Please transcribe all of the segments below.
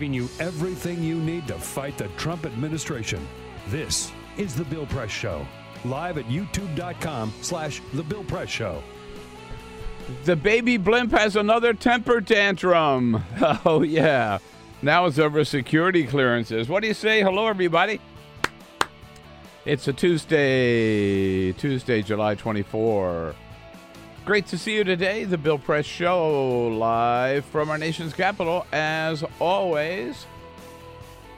giving you everything you need to fight the Trump administration. This is The Bill Press Show, live at youtube.com slash The Bill Press Show. The baby blimp has another temper tantrum. Oh, yeah. Now it's over security clearances. What do you say? Hello, everybody. It's a Tuesday, Tuesday, July 24. Great to see you today. The Bill Press Show, live from our nation's capital, as always.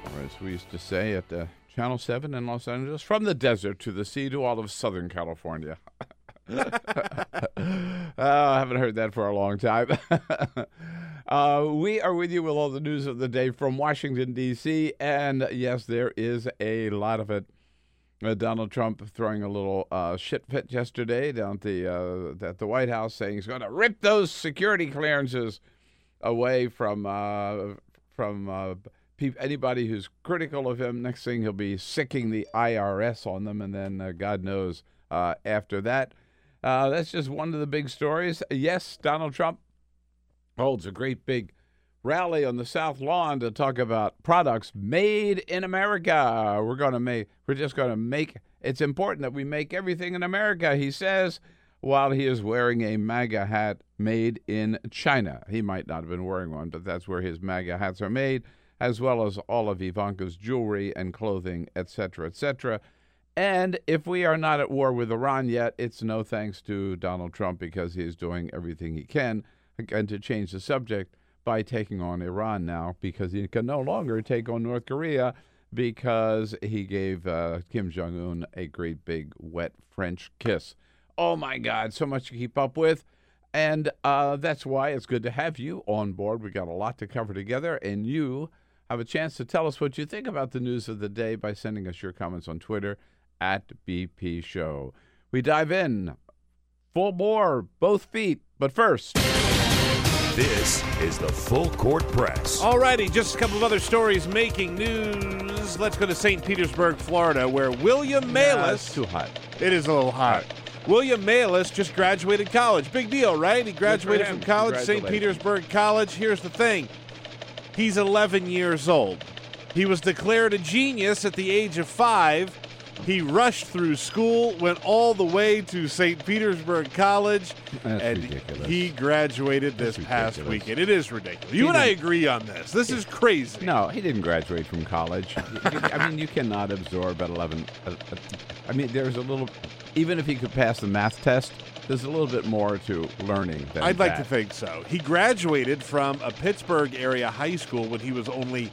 Or as we used to say at uh, Channel 7 in Los Angeles, from the desert to the sea to all of Southern California. oh, I haven't heard that for a long time. uh, we are with you with all the news of the day from Washington, D.C., and yes, there is a lot of it. Uh, Donald Trump throwing a little uh, shit fit yesterday down at the uh, at the White House, saying he's going to rip those security clearances away from uh, from uh, pe- anybody who's critical of him. Next thing, he'll be sicking the IRS on them, and then uh, God knows after that. that's just one of the big stories. Yes, Donald Trump holds a great big rally on the South Lawn to talk about products made in America. We're going to make we're just going to make it's important that we make everything in America, he says, while he is wearing a MAGA hat made in China. He might not have been wearing one, but that's where his MAGA hats are made, as well as all of Ivanka's jewelry and clothing, etc., etc. And if we are not at war with Iran yet, it's no thanks to Donald Trump because he is doing everything he can. And to change the subject, by taking on Iran now because he can no longer take on North Korea because he gave uh, Kim Jong un a great big wet French kiss. Oh my God, so much to keep up with. And uh, that's why it's good to have you on board. We got a lot to cover together, and you have a chance to tell us what you think about the news of the day by sending us your comments on Twitter at BP Show. We dive in full bore, both feet, but first. This is the Full Court Press. All righty, just a couple of other stories making news. Let's go to St. Petersburg, Florida, where William Maillis. too hot. It is a little hot. William Maillis just graduated college. Big deal, right? He graduated from college, St. Petersburg College. Here's the thing he's 11 years old. He was declared a genius at the age of five he rushed through school, went all the way to St. Petersburg College, That's and ridiculous. he graduated this That's past ridiculous. weekend. It is ridiculous. You and I agree on this. This is crazy. No, he didn't graduate from college. I mean, you cannot absorb at 11. uh, uh, I mean, there's a little, even if he could pass the math test, there's a little bit more to learning than I'd like to think so. He graduated from a Pittsburgh area high school when he was only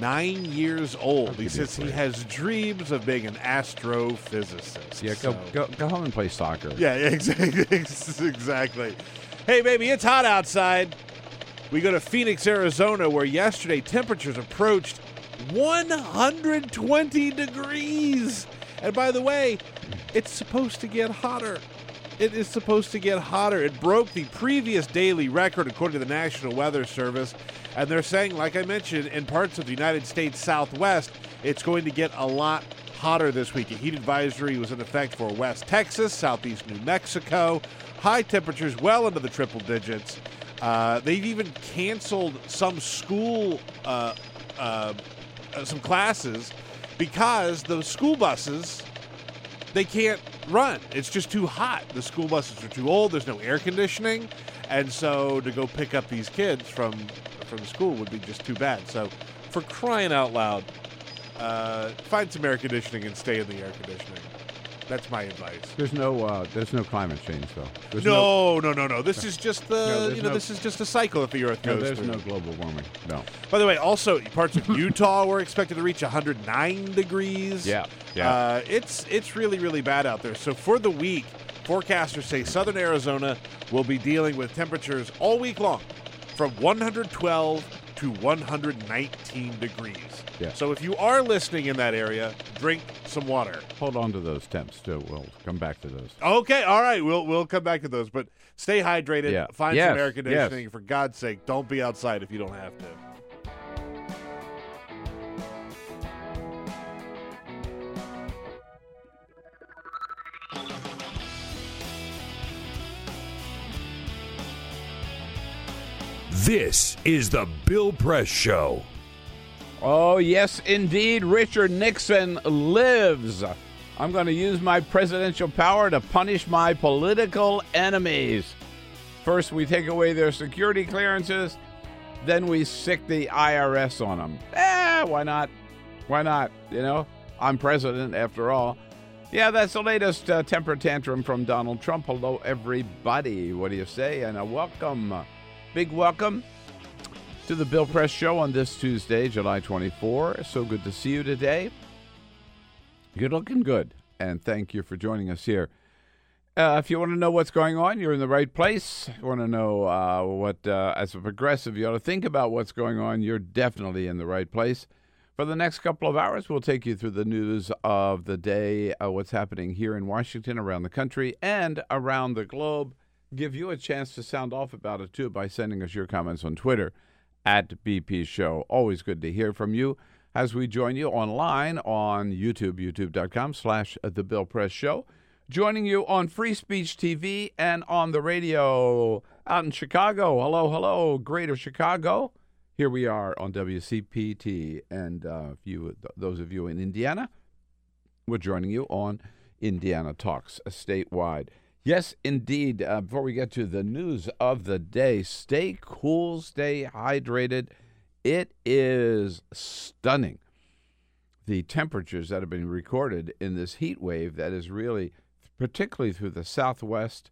nine years old. He give you a says he has dreams of being an astrophysicist. Yeah, go, So- go, go home and play soccer. Yeah, yeah, exactly. exactly. Hey, baby, it's hot outside. We go to Phoenix, Arizona, where yesterday temperatures approached 120 degrees. And by the way, it's supposed to get hotter. It is supposed to get hotter. It broke the previous daily record, according to the National Weather Service, And they're saying, like I mentioned, in parts of the United States Southwest, it's going to get a lot hotter this week. A heat advisory was in effect for West Texas, Southeast New Mexico. High temperatures well into the triple digits. Uh, they've even canceled some school, uh, uh, uh some classes, because the school buses they can't run. It's just too hot. The school buses are too old. There's no air conditioning, and so to go pick up these kids from from school would be just too bad. So, for crying out loud, uh, find some air conditioning and stay in the air conditioning. That's my advice. There's no uh, there's no climate change though. There's no, no, no, no, This is just the no, you know no, this is just a cycle that the Earth no, goes there's through. no global warming. No. By the way, also parts of Utah were expected to reach 109 degrees. Yeah, yeah. Uh, it's it's really really bad out there. So for the week, forecasters say southern Arizona will be dealing with temperatures all week long from 112 to 119 degrees. Yeah. So if you are listening in that area, drink some water. Hold on to those temps too. We'll come back to those. Okay, all right. We'll we'll come back to those, but stay hydrated. Yeah. Find yes. some air conditioning. Yes. For God's sake, don't be outside if you don't have to. This is the Bill Press Show. Oh, yes, indeed. Richard Nixon lives. I'm going to use my presidential power to punish my political enemies. First, we take away their security clearances, then we sick the IRS on them. Eh, why not? Why not? You know, I'm president after all. Yeah, that's the latest uh, temper tantrum from Donald Trump. Hello, everybody. What do you say? And a welcome, big welcome to the Bill Press Show on this Tuesday, July 24. So good to see you today. You're looking good, and thank you for joining us here. Uh, if you want to know what's going on, you're in the right place. You want to know uh, what, uh, as a progressive, you ought to think about what's going on, you're definitely in the right place. For the next couple of hours, we'll take you through the news of the day, uh, what's happening here in Washington, around the country, and around the globe. Give you a chance to sound off about it, too, by sending us your comments on Twitter at BP Show. Always good to hear from you as we join you online on YouTube, youtube.com slash The Bill Press Show. Joining you on Free Speech TV and on the radio out in Chicago. Hello, hello, Greater Chicago. Here we are on WCPT. And uh, you, those of you in Indiana, we're joining you on Indiana Talks statewide. Yes, indeed. Uh, before we get to the news of the day, stay cool, stay hydrated. It is stunning the temperatures that have been recorded in this heat wave that is really, particularly through the southwest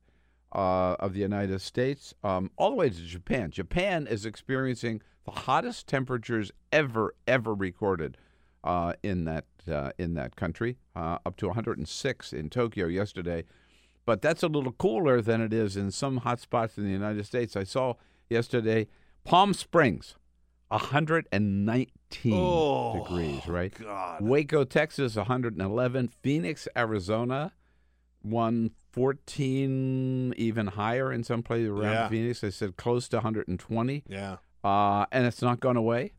uh, of the United States, um, all the way to Japan. Japan is experiencing the hottest temperatures ever, ever recorded uh, in that uh, in that country, uh, up to 106 in Tokyo yesterday but that's a little cooler than it is in some hot spots in the United States. I saw yesterday Palm Springs, 119 oh, degrees, right? God. Waco, Texas, 111. Phoenix, Arizona, 114, even higher in some places around Yeah. Phoenix. They said close to 120. Yeah. Uh, and it's not gone away.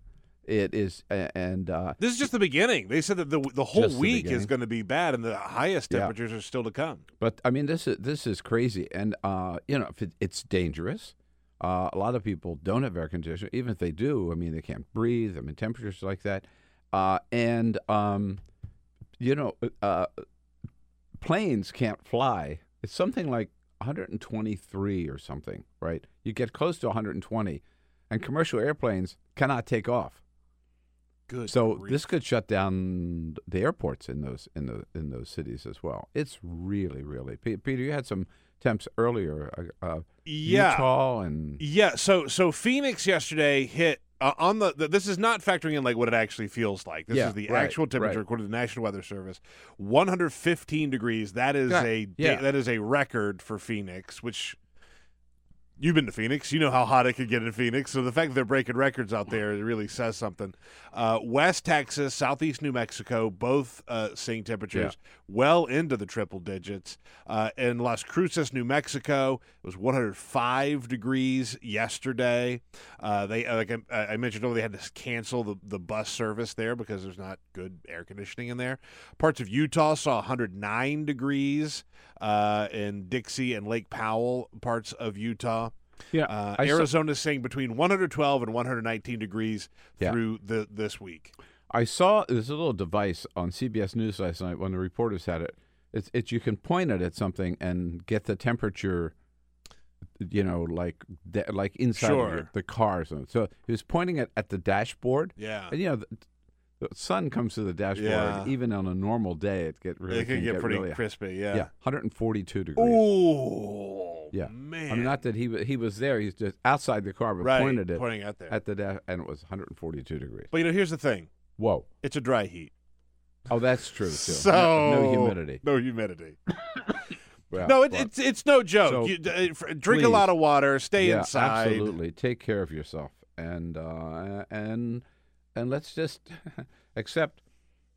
It is, and uh, This is just the beginning. They said that the the whole Just the week is going to be bad, and the highest Yeah. temperatures are still to come. But I mean, this is this is crazy, and uh, you know, if it, it's dangerous. Uh, a lot of people don't have air conditioning. Even if they do, I mean, they can't breathe. I mean, temperatures like that, uh, and um, you know, uh, planes can't fly. It's something like 123 or something, right? You get close to 120, and commercial airplanes cannot take off. Good. So grief. this could shut down the airports in those in the in those cities as well. It's really really Pe- Peter. You had some temps earlier. Uh, uh, yeah. Utah and Yeah, so so Phoenix yesterday hit uh, on the, the. This is not factoring in like what it actually feels like. This Yeah, is the right, actual temperature right. according to the National Weather Service. 115 degrees. That is Yeah, a yeah. that is a record for Phoenix, which You've been to Phoenix. You know how hot it could get in Phoenix. So the fact that they're breaking records out there really says something. Uh, West Texas, Southeast New Mexico, both uh, seeing temperatures yeah. Well into the triple digits. Uh, in Las Cruces, New Mexico, it was 105 degrees yesterday. Uh, they, like I, I, mentioned earlier, they had to cancel the, the bus service there because there's not good air conditioning in there. Parts of Utah saw 109 degrees uh, in Dixie and Lake Powell, parts of Utah. Yeah, uh, Arizona's saying between 112 and 119 degrees yeah. through the this week. I saw this little device on CBS News last night when the reporters had it. It's it's you can point it at something and get the temperature. You know, like like inside sure. the car. So he was pointing it at the dashboard. Yeah, and you know. The, the sun comes to the dashboard. Yeah. Even on a normal day, it get really it can, can get, get, pretty really, crispy. Yeah, yeah, 142 degrees. Ooh, yeah, man. I mean, not that he he was there. He's just outside the car, but right. pointed it pointing at there at the dash, and it was 142 degrees. But you know, here's the thing. Whoa, it's a dry heat. Oh, that's true too. So no, no humidity. No humidity. well, no, it, well, it's it's no joke. so you, uh, drink please, a lot of water. Stay yeah, inside. Absolutely, take care of yourself, and uh, and and let's just accept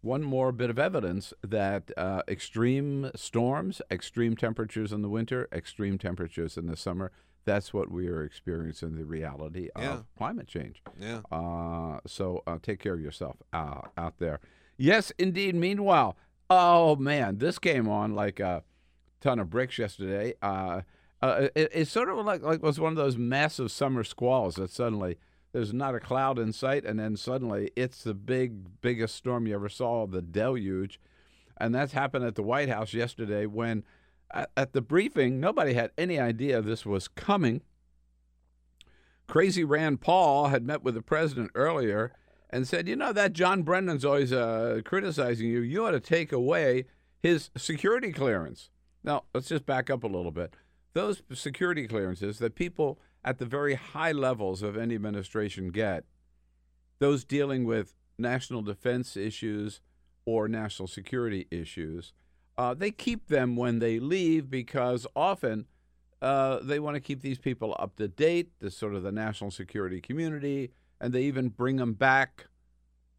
one more bit of evidence that uh, extreme storms, extreme temperatures in the winter, extreme temperatures in the summer. That's what we are experiencing the reality yeah. of climate change. Yeah. Uh, so uh, take care of yourself uh, out there. Yes, indeed. Meanwhile, oh man, this came on like a ton of bricks yesterday. Uh, uh, it, it's sort of like like was one of those massive summer squalls that suddenly there's not a cloud in sight, and then suddenly it's the big, biggest storm you ever saw, the deluge. And that's happened at the White House yesterday when, at, the briefing, nobody had any idea this was coming. Crazy Rand Paul had met with the president earlier and said, You know, that John Brennan's always uh, criticizing you. You ought to take away his security clearance. Now, let's just back up a little bit. Those security clearances that people at the very high levels of any administration get, those dealing with national defense issues or national security issues, uh, they keep them when they leave because often uh, they want to keep these people up to date, the sort of the national security community, and they even bring them back.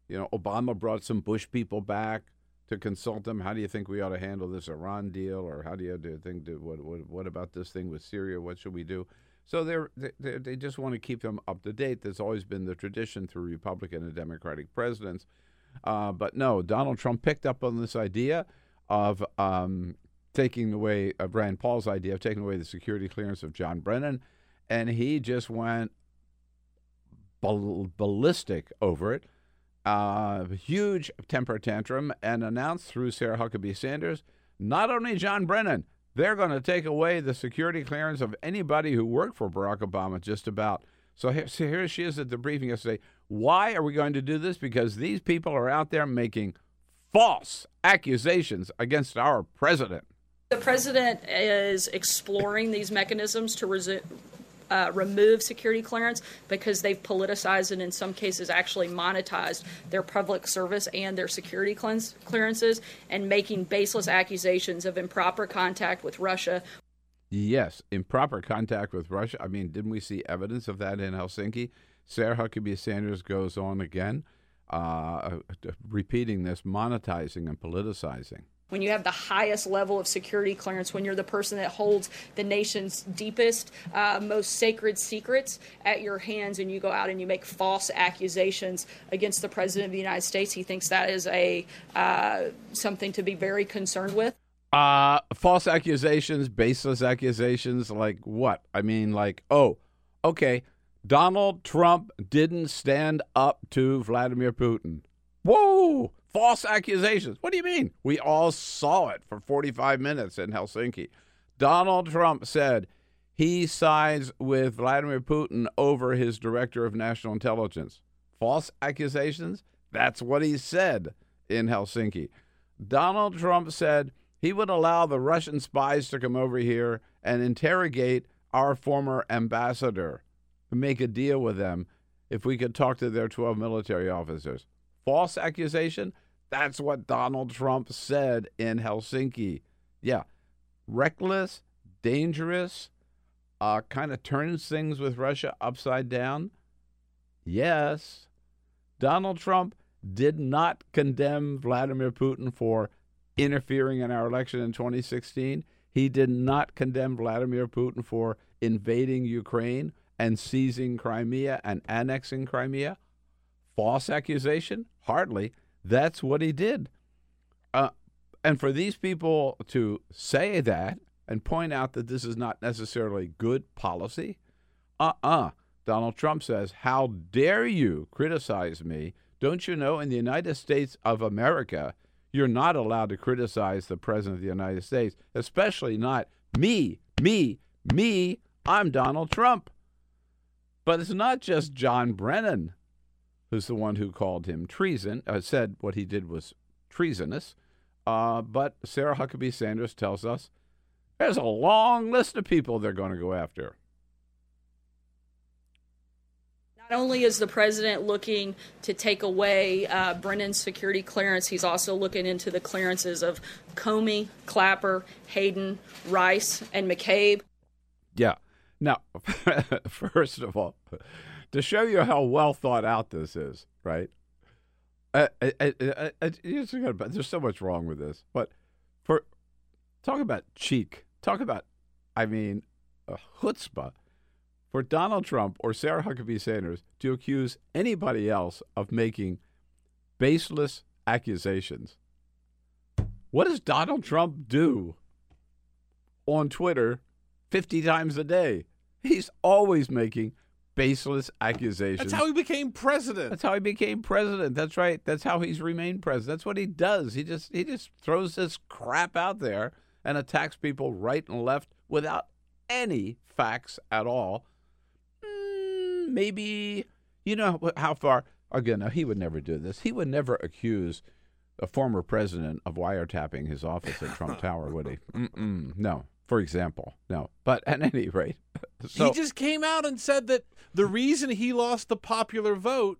You know, Obama brought some Bush people back to consult them. How do you think we ought to handle this Iran deal, or how do you, do you think? Do, what, what, what about this thing with Syria? What should we do? So they're, they they just want to keep them up to date. There's always been the tradition through Republican and Democratic presidents. Uh, but no, Donald Trump picked up on this idea of um, taking away uh, Rand Paul's idea of taking away the security clearance of John Brennan, and he just went ball- ballistic over it. Uh, huge temper tantrum and announced through Sarah Huckabee Sanders not only John Brennan, they're going to take away the security clearance of anybody who worked for Barack Obama, just about. So here, so here she is at the briefing yesterday. Why are we going to do this? Because these people are out there making false accusations against our president. The president is exploring these mechanisms to resume uh, remove security clearance because they've politicized and in some cases actually monetized their public service and their security clearances and making baseless accusations of improper contact with Russia. Yes, improper contact with Russia. I mean, didn't we see evidence of that in Helsinki? Sarah Huckabee Sanders goes on again, uh, repeating this, monetizing and politicizing when you have the highest level of security clearance, when you're the person that holds the nation's deepest, uh, most sacred secrets at your hands, and you go out and you make false accusations against the president of the United States, he thinks that is a uh, something to be very concerned with. Uh, false accusations, baseless accusations, like what? I mean, like, oh, okay, Donald Trump didn't stand up to Vladimir Putin. Whoa! False accusations. What do you mean? We all saw it for 45 minutes in Helsinki. Donald Trump said he sides with Vladimir Putin over his director of national intelligence. False accusations? That's what he said in Helsinki. Donald Trump said he would allow the Russian spies to come over here and interrogate our former ambassador, make a deal with them if we could talk to their 12 military officers. False accusation? That's what Donald Trump said in Helsinki. Yeah. Reckless, dangerous, uh, kind of turns things with Russia upside down? Yes. Donald Trump did not condemn Vladimir Putin for interfering in our election in 2016. He did not condemn Vladimir Putin for invading Ukraine and seizing Crimea and annexing Crimea. False accusation? Hardly. That's what he did. Uh, and for these people to say that and point out that this is not necessarily good policy, uh uh-uh. uh Donald Trump says, How dare you criticize me? Don't you know in the United States of America, you're not allowed to criticize the President of the United States, especially not me, me, me. I'm Donald Trump. But it's not just John Brennan who's the one who called him treason, uh, said what he did was treasonous. Uh, but Sarah Huckabee Sanders tells us there's a long list of people they're going to go after. Not only is the president looking to take away uh, Brennan's security clearance, he's also looking into the clearances of Comey, Clapper, Hayden, Rice, and McCabe. Yeah. Now, first of all, to show you how well thought out this is, right? Uh, uh, uh, there's so much wrong with this, but for talk about cheek, talk about, I mean, a chutzpah for Donald Trump or Sarah Huckabee Sanders to accuse anybody else of making baseless accusations. What does Donald Trump do on Twitter 50 times a day? He's always making baseless accusations. That's how he became president. That's how he became president. That's right. That's how he's remained president. That's what he does. He just he just throws this crap out there and attacks people right and left without any facts at all hmm, maybe you know how far again now he would never do this he would never accuse a former president of wiretapping his office at trump tower would he Mm-mm, no for example no but at any rate so, he just came out and said that the reason he lost the popular vote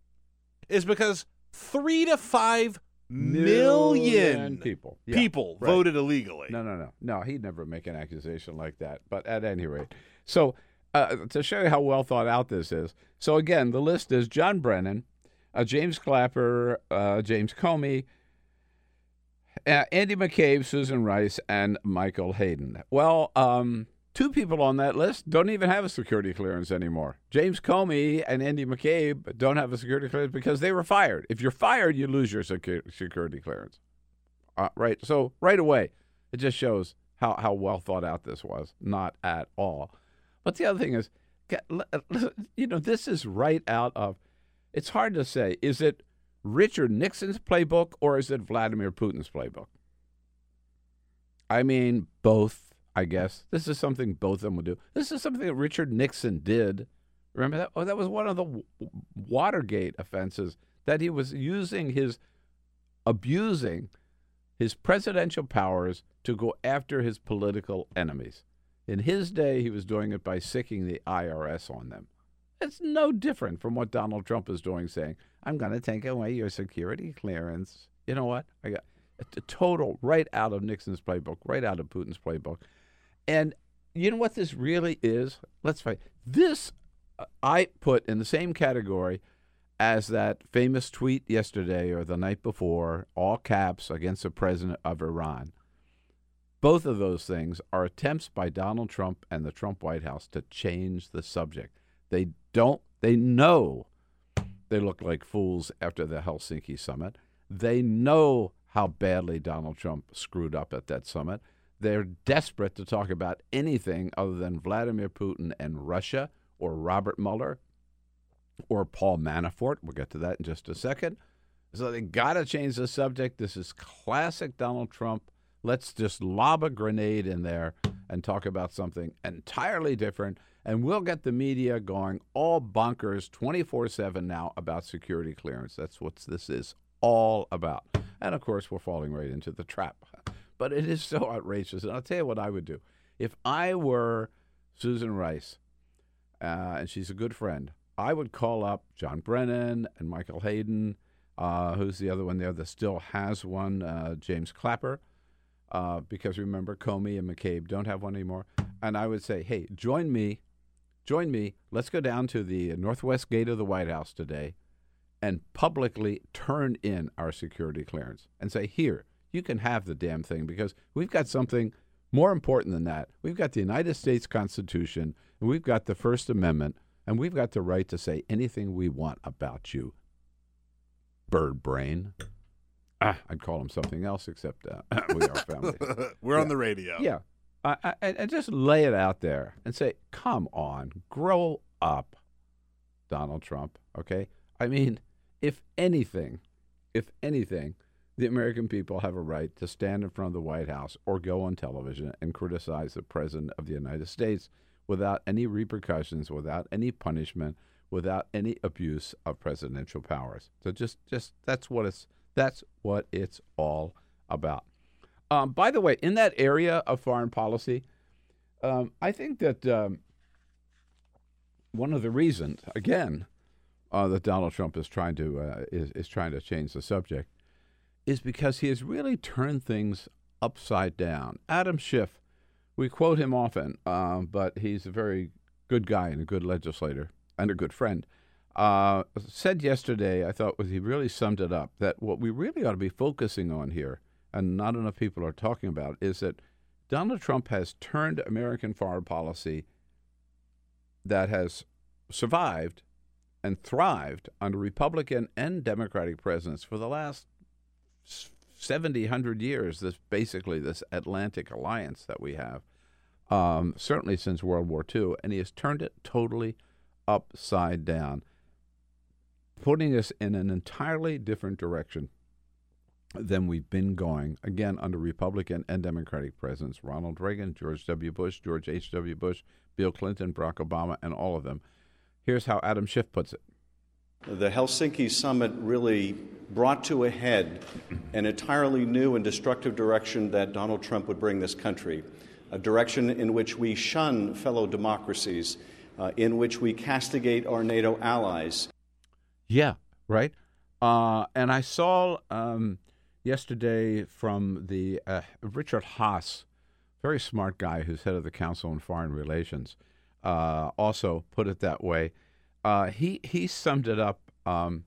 is because three to five million people yeah, people right. voted illegally. No, no, no, no. He'd never make an accusation like that. But at any rate, so uh, to show you how well thought out this is. So again, the list is John Brennan, uh, James Clapper, uh, James Comey, uh, Andy McCabe, Susan Rice, and Michael Hayden. Well, um, two people on that list don't even have a security clearance anymore. James Comey and Andy McCabe don't have a security clearance because they were fired. If you're fired, you lose your security clearance. Uh, right. So right away, it just shows how, how well thought out this was. Not at all. But the other thing is, you know, this is right out of. It's hard to say. Is it Richard Nixon's playbook or is it Vladimir Putin's playbook? I mean, both. I guess this is something both of them would do. This is something that Richard Nixon did. Remember that? Oh, that was one of the Watergate offenses that he was using his abusing his presidential powers to go after his political enemies. In his day, he was doing it by sicking the IRS on them. It's no different from what Donald Trump is doing, saying, I'm going to take away your security clearance. You know what? I got a total right out of Nixon's playbook, right out of Putin's playbook. And you know what this really is? Let's fight. This uh, I put in the same category as that famous tweet yesterday or the night before, all caps against the president of Iran. Both of those things are attempts by Donald Trump and the Trump White House to change the subject. They don't, they know they look like fools after the Helsinki summit. They know how badly Donald Trump screwed up at that summit. They're desperate to talk about anything other than Vladimir Putin and Russia or Robert Mueller or Paul Manafort. We'll get to that in just a second. So they got to change the subject. This is classic Donald Trump Let's just lob a grenade in there and talk about something entirely different. And we'll get the media going all bonkers 24 7 now about security clearance. That's what this is all about. And of course, we're falling right into the trap. But it is so outrageous. And I'll tell you what I would do. If I were Susan Rice, uh, and she's a good friend, I would call up John Brennan and Michael Hayden. Uh, who's the other one there that still has one? Uh, James Clapper uh, because remember, Comey and McCabe don't have one anymore. And I would say, hey, join me join me. Let's go down to the northwest gate of the White House today and publicly turn in our security clearance and say, here, you can have the damn thing because we've got something more important than that. We've got the United States Constitution and we've got the First Amendment and we've got the right to say anything we want about you. Bird brain. Ah, I'd call him something else except uh, we are family. We're yeah. on the radio. Yeah. Uh, and just lay it out there and say, come on, grow up, Donald Trump. Okay? I mean, if anything, if anything, the American people have a right to stand in front of the White House or go on television and criticize the President of the United States without any repercussions, without any punishment, without any abuse of presidential powers. So just, just that's what it's that's what it's all about. Um, by the way, in that area of foreign policy, um, I think that um, one of the reasons, again, uh, that Donald Trump is trying to uh, is, is trying to change the subject, is because he has really turned things upside down. Adam Schiff, we quote him often, uh, but he's a very good guy and a good legislator and a good friend. Uh, said yesterday, I thought he really summed it up that what we really ought to be focusing on here, and not enough people are talking about, is that Donald Trump has turned American foreign policy that has survived and thrived under Republican and Democratic presidents for the last 70, 100 years, this basically this Atlantic alliance that we have, um, certainly since World War II, and he has turned it totally upside down putting us in an entirely different direction than we've been going, again, under Republican and Democratic presidents Ronald Reagan, George W. Bush, George H.W. Bush, Bill Clinton, Barack Obama, and all of them. Here's how Adam Schiff puts it. The Helsinki summit really brought to a head an entirely new and destructive direction that Donald Trump would bring this country, a direction in which we shun fellow democracies, uh, in which we castigate our NATO allies. Yeah, right. Uh, and I saw um, yesterday from the uh, Richard Haass, very smart guy who's head of the Council on Foreign Relations, uh, also put it that way. Uh, he he summed it up um,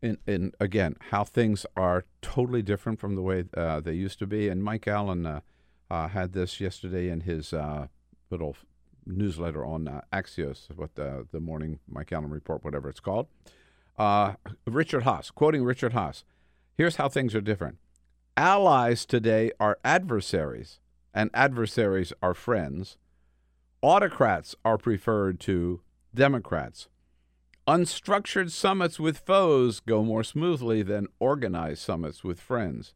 in in again how things are totally different from the way uh, they used to be. And Mike Allen uh, had this yesterday in his little newsletter on Axios, what the the morning Mike Allen report, whatever it's called. Uh, Richard Haass, quoting Richard Haass, here's how things are different. Allies today are adversaries, and adversaries are friends. Autocrats are preferred to Democrats. Unstructured summits with foes go more smoothly than organized summits with friends.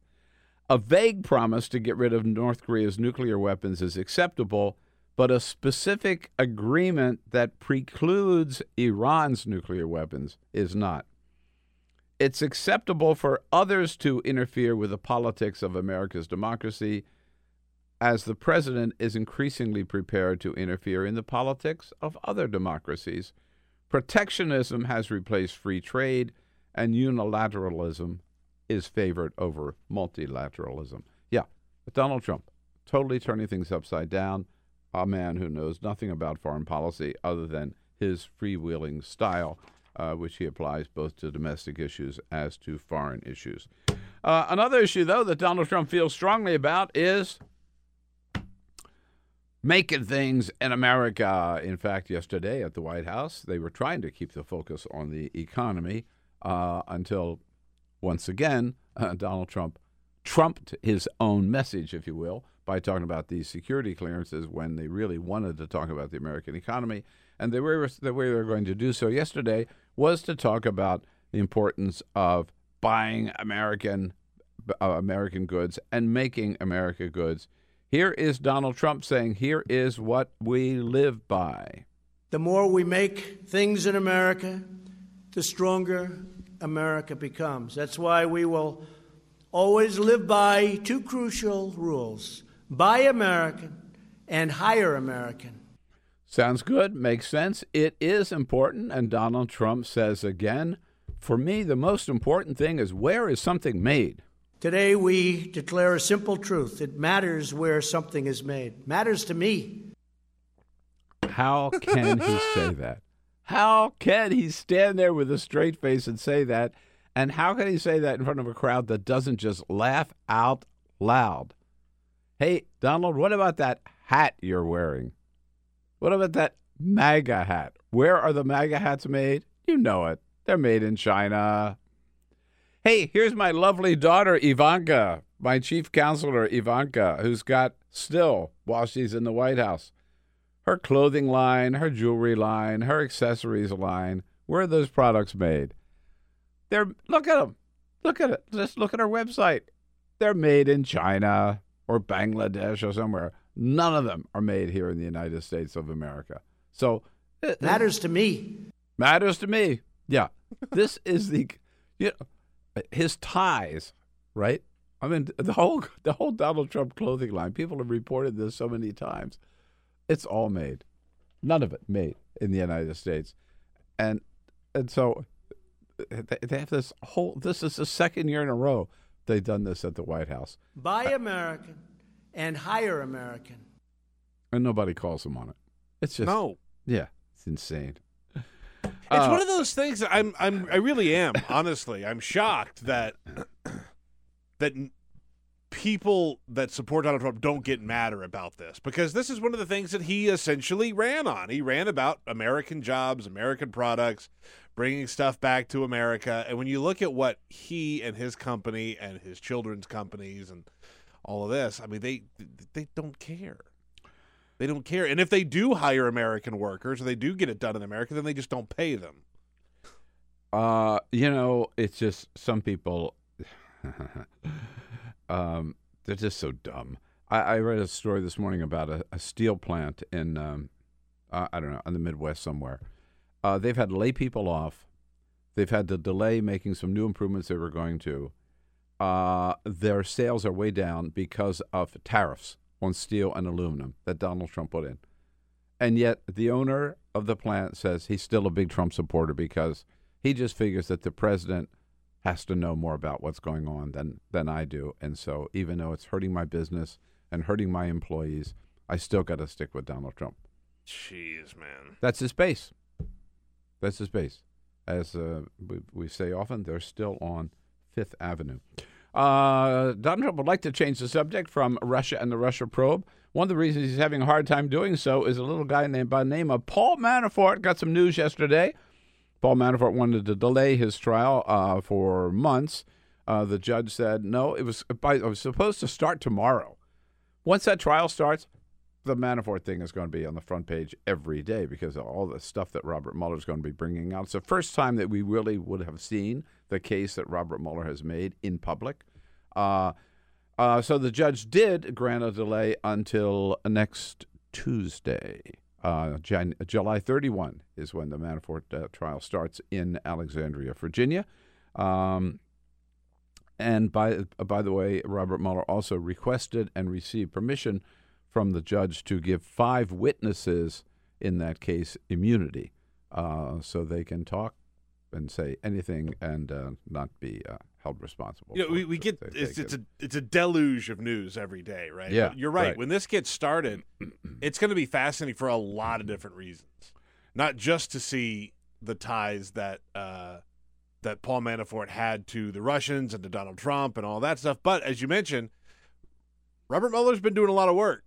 A vague promise to get rid of North Korea's nuclear weapons is acceptable but a specific agreement that precludes Iran's nuclear weapons is not. It's acceptable for others to interfere with the politics of America's democracy, as the president is increasingly prepared to interfere in the politics of other democracies. Protectionism has replaced free trade, and unilateralism is favored over multilateralism. Yeah, Donald Trump totally turning things upside down a man who knows nothing about foreign policy other than his freewheeling style, uh, which he applies both to domestic issues as to foreign issues. Uh, another issue, though, that Donald Trump feels strongly about is making things in America. In fact, yesterday at the White House, they were trying to keep the focus on the economy uh, until, once again, uh, Donald Trump trumped his own message, if you will, by talking about these security clearances when they really wanted to talk about the American economy. And the way, the way they were going to do so yesterday was to talk about the importance of buying American uh, American goods and making America goods. Here is Donald Trump saying, "Here is what we live by." The more we make things in America, the stronger America becomes. That's why we will always live by two crucial rules buy American and hire American. Sounds good, makes sense. It is important. And Donald Trump says again, for me, the most important thing is where is something made? Today, we declare a simple truth. It matters where something is made. Matters to me. How can he say that? How can he stand there with a straight face and say that? And how can he say that in front of a crowd that doesn't just laugh out loud? Hey, Donald, what about that hat you're wearing? What about that MAGA hat? Where are the MAGA hats made? You know it. They're made in China. Hey, here's my lovely daughter, Ivanka, my chief counselor, Ivanka, who's got still, while she's in the White House, her clothing line, her jewelry line, her accessories line. Where are those products made? They're look at them. Look at it. Just look at her website. They're made in China or Bangladesh or somewhere. None of them are made here in the United States of America. So it matters to me. Matters to me. Yeah. this is the you know, his ties, right? I mean the whole the whole Donald Trump clothing line. People have reported this so many times. It's all made. None of it made in the United States. And and so they have this whole. This is the second year in a row they've done this at the White House. Buy American and hire American. And nobody calls him on it. It's just no. Yeah, it's insane. It's uh, one of those things. I'm. I'm. I really am. Honestly, I'm shocked that that people that support Donald Trump don't get madder about this because this is one of the things that he essentially ran on. He ran about American jobs, American products, bringing stuff back to America. And when you look at what he and his company and his children's companies and all of this, I mean, they they don't care. They don't care. And if they do hire American workers or they do get it done in America, then they just don't pay them. Uh, you know, it's just some people um, they're just so dumb. I, I, read a story this morning about a, a steel plant in um, uh, I don't know in the Midwest somewhere uh, they've had lay people off. They've had to delay making some new improvements they were going to. Uh, their sales are way down because of tariffs on steel and aluminum that Donald Trump put in. And yet, the owner of the plant says he's still a big Trump supporter because he just figures that the president has to know more about what's going on than, than I do. And so, even though it's hurting my business and hurting my employees, I still got to stick with Donald Trump. Jeez, man. That's his base. That's his base. As uh, we, we, say often, they're still on Fifth Avenue. Uh, Donald Trump would like to change the subject from Russia and the Russia probe. One of the reasons he's having a hard time doing so is a little guy named by the name of Paul Manafort. Got some news yesterday. Paul Manafort wanted to delay his trial uh, for months. Uh, the judge said no. It was, it was supposed to start tomorrow. Once that trial starts, the Manafort thing is going to be on the front page every day because of all the stuff that Robert Mueller is going to be bringing out. It's the first time that we really would have seen the case that Robert Mueller has made in public. Uh, uh, so the judge did grant a delay until next Tuesday. Uh, Jan- July 31 is when the Manafort uh, trial starts in Alexandria, Virginia. Um, and by by the way, Robert Mueller also requested and received permission from the judge to give five witnesses in that case immunity, uh, so they can talk and say anything and uh, not be uh, held responsible. You know, we, we get it's, it's a it's a deluge of news every day, right? Yeah, but you're right. right. When this gets started, it's going to be fascinating for a lot of different reasons, not just to see the ties that uh, that Paul Manafort had to the Russians and to Donald Trump and all that stuff, but as you mentioned, Robert Mueller's been doing a lot of work.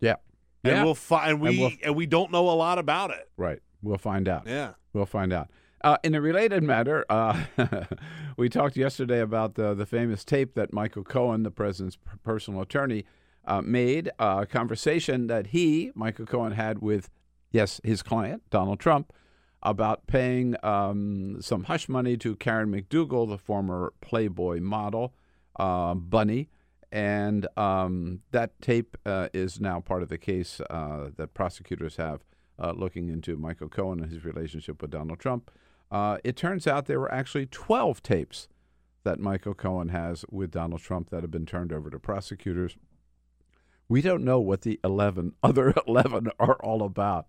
Yeah. And yeah. we'll find and we and, we'll, and, we don't know a lot about it. Right. We'll find out. Yeah. We'll find out. Uh, in a related matter, uh, we talked yesterday about the the famous tape that Michael Cohen, the president's personal attorney, uh, made a conversation that he, Michael Cohen, had with, yes, his client Donald Trump, about paying um, some hush money to Karen McDougal, the former Playboy model, uh, Bunny, and um, that tape uh, is now part of the case uh, that prosecutors have uh, looking into Michael Cohen and his relationship with Donald Trump. Uh, it turns out there were actually 12 tapes that Michael Cohen has with Donald Trump that have been turned over to prosecutors. We don't know what the 11 other 11 are all about,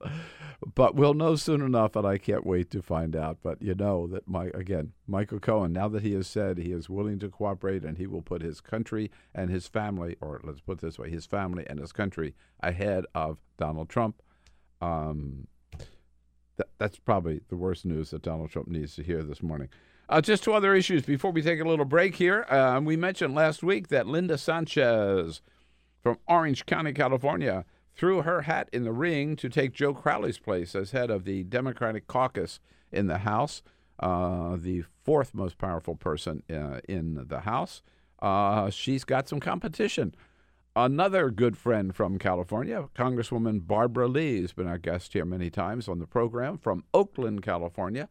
but we'll know soon enough, and I can't wait to find out. But you know that, my, again, Michael Cohen, now that he has said he is willing to cooperate and he will put his country and his family, or let's put this way, his family and his country ahead of Donald Trump, Um, th- that's probably the worst news that Donald Trump needs to hear this morning. Uh, just two other issues before we take a little break here. Uh, we mentioned last week that Linda Sanchez from Orange County, California, threw her hat in the ring to take Joe Crowley's place as head of the Democratic caucus in the House, uh, the fourth most powerful person uh, in the House. Uh, she's got some competition. Another good friend from California, Congresswoman Barbara Lee, has been our guest here many times on the program from Oakland, California,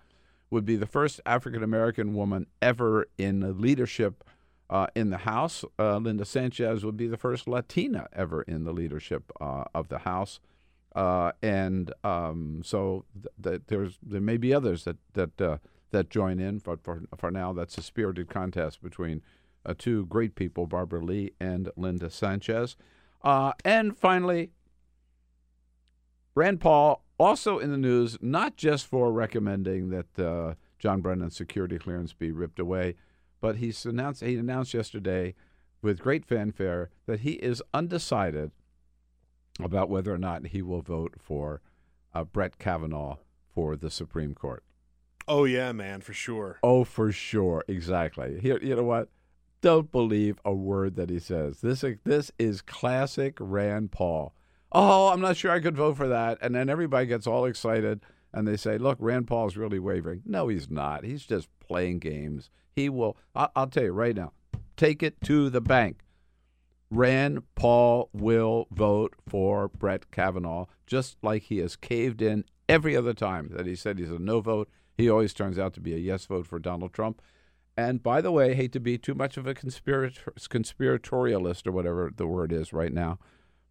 would be the first African American woman ever in leadership uh, in the House. Uh, Linda Sanchez would be the first Latina ever in the leadership uh, of the House. Uh, and um, so th- th- there's there may be others that that uh, that join in, but for for now, that's a spirited contest between uh, two great people, Barbara Lee and Linda Sanchez. and finally, Rand Paul also in the news, not just for recommending that John Brennan's security clearance be ripped away, but he's announced he announced yesterday with great fanfare that he is undecided about whether or not he will vote for uh, Brett Kavanaugh for the Supreme Court. Oh yeah, man, for sure. Oh, for sure, exactly. Here, you know what? Don't believe a word that he says. This is, this is classic Rand Paul. Oh, I'm not sure I could vote for that, and then everybody gets all excited and they say, "Look, Rand Paul's really wavering." No, he's not. He's just playing games. He will. I'll, I'll tell you right now. Take it to the bank. Rand Paul will vote for Brett Kavanaugh, just like he has caved in every other time that he said he's a no vote. He always turns out to be a yes vote for Donald Trump. And by the way, hate to be too much of a conspirator- conspiratorialist or whatever the word is right now,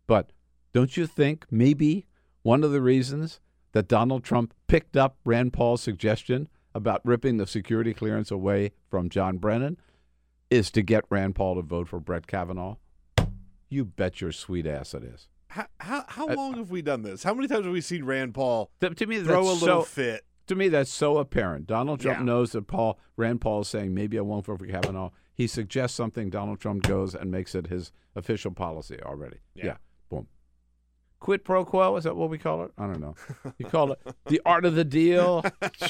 but don't you think maybe one of the reasons that Donald Trump picked up Rand Paul's suggestion about ripping the security clearance away from John Brennan is to get Rand Paul to vote for Brett Kavanaugh? You bet your sweet ass it is. How how, how long have we done this? How many times have we seen Rand Paul to, to me, throw a little so, fit? To me, that's so apparent. Donald Trump Yeah. knows that Paul Rand Paul is saying maybe I won't vote for Kavanaugh. He suggests something. Donald Trump goes and makes it his official policy already. Yeah. boom. Quid pro quo is that what we call it? I don't know. You call it the art of the deal.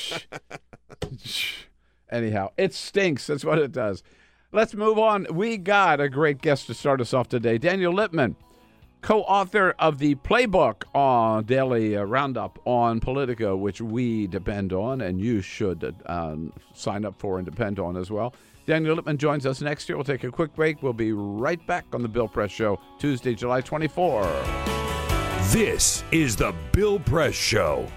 Anyhow, it stinks. That's what it does. Let's move on. We got a great guest to start us off today. Daniel Lippman, co author of the playbook on Daily uh, Roundup on Politico, which we depend on and you should uh, sign up for and depend on as well. Daniel Lippman joins us next year. We'll take a quick break. We'll be right back on the Bill Press Show, Tuesday, July 24. This is the Bill Press Show.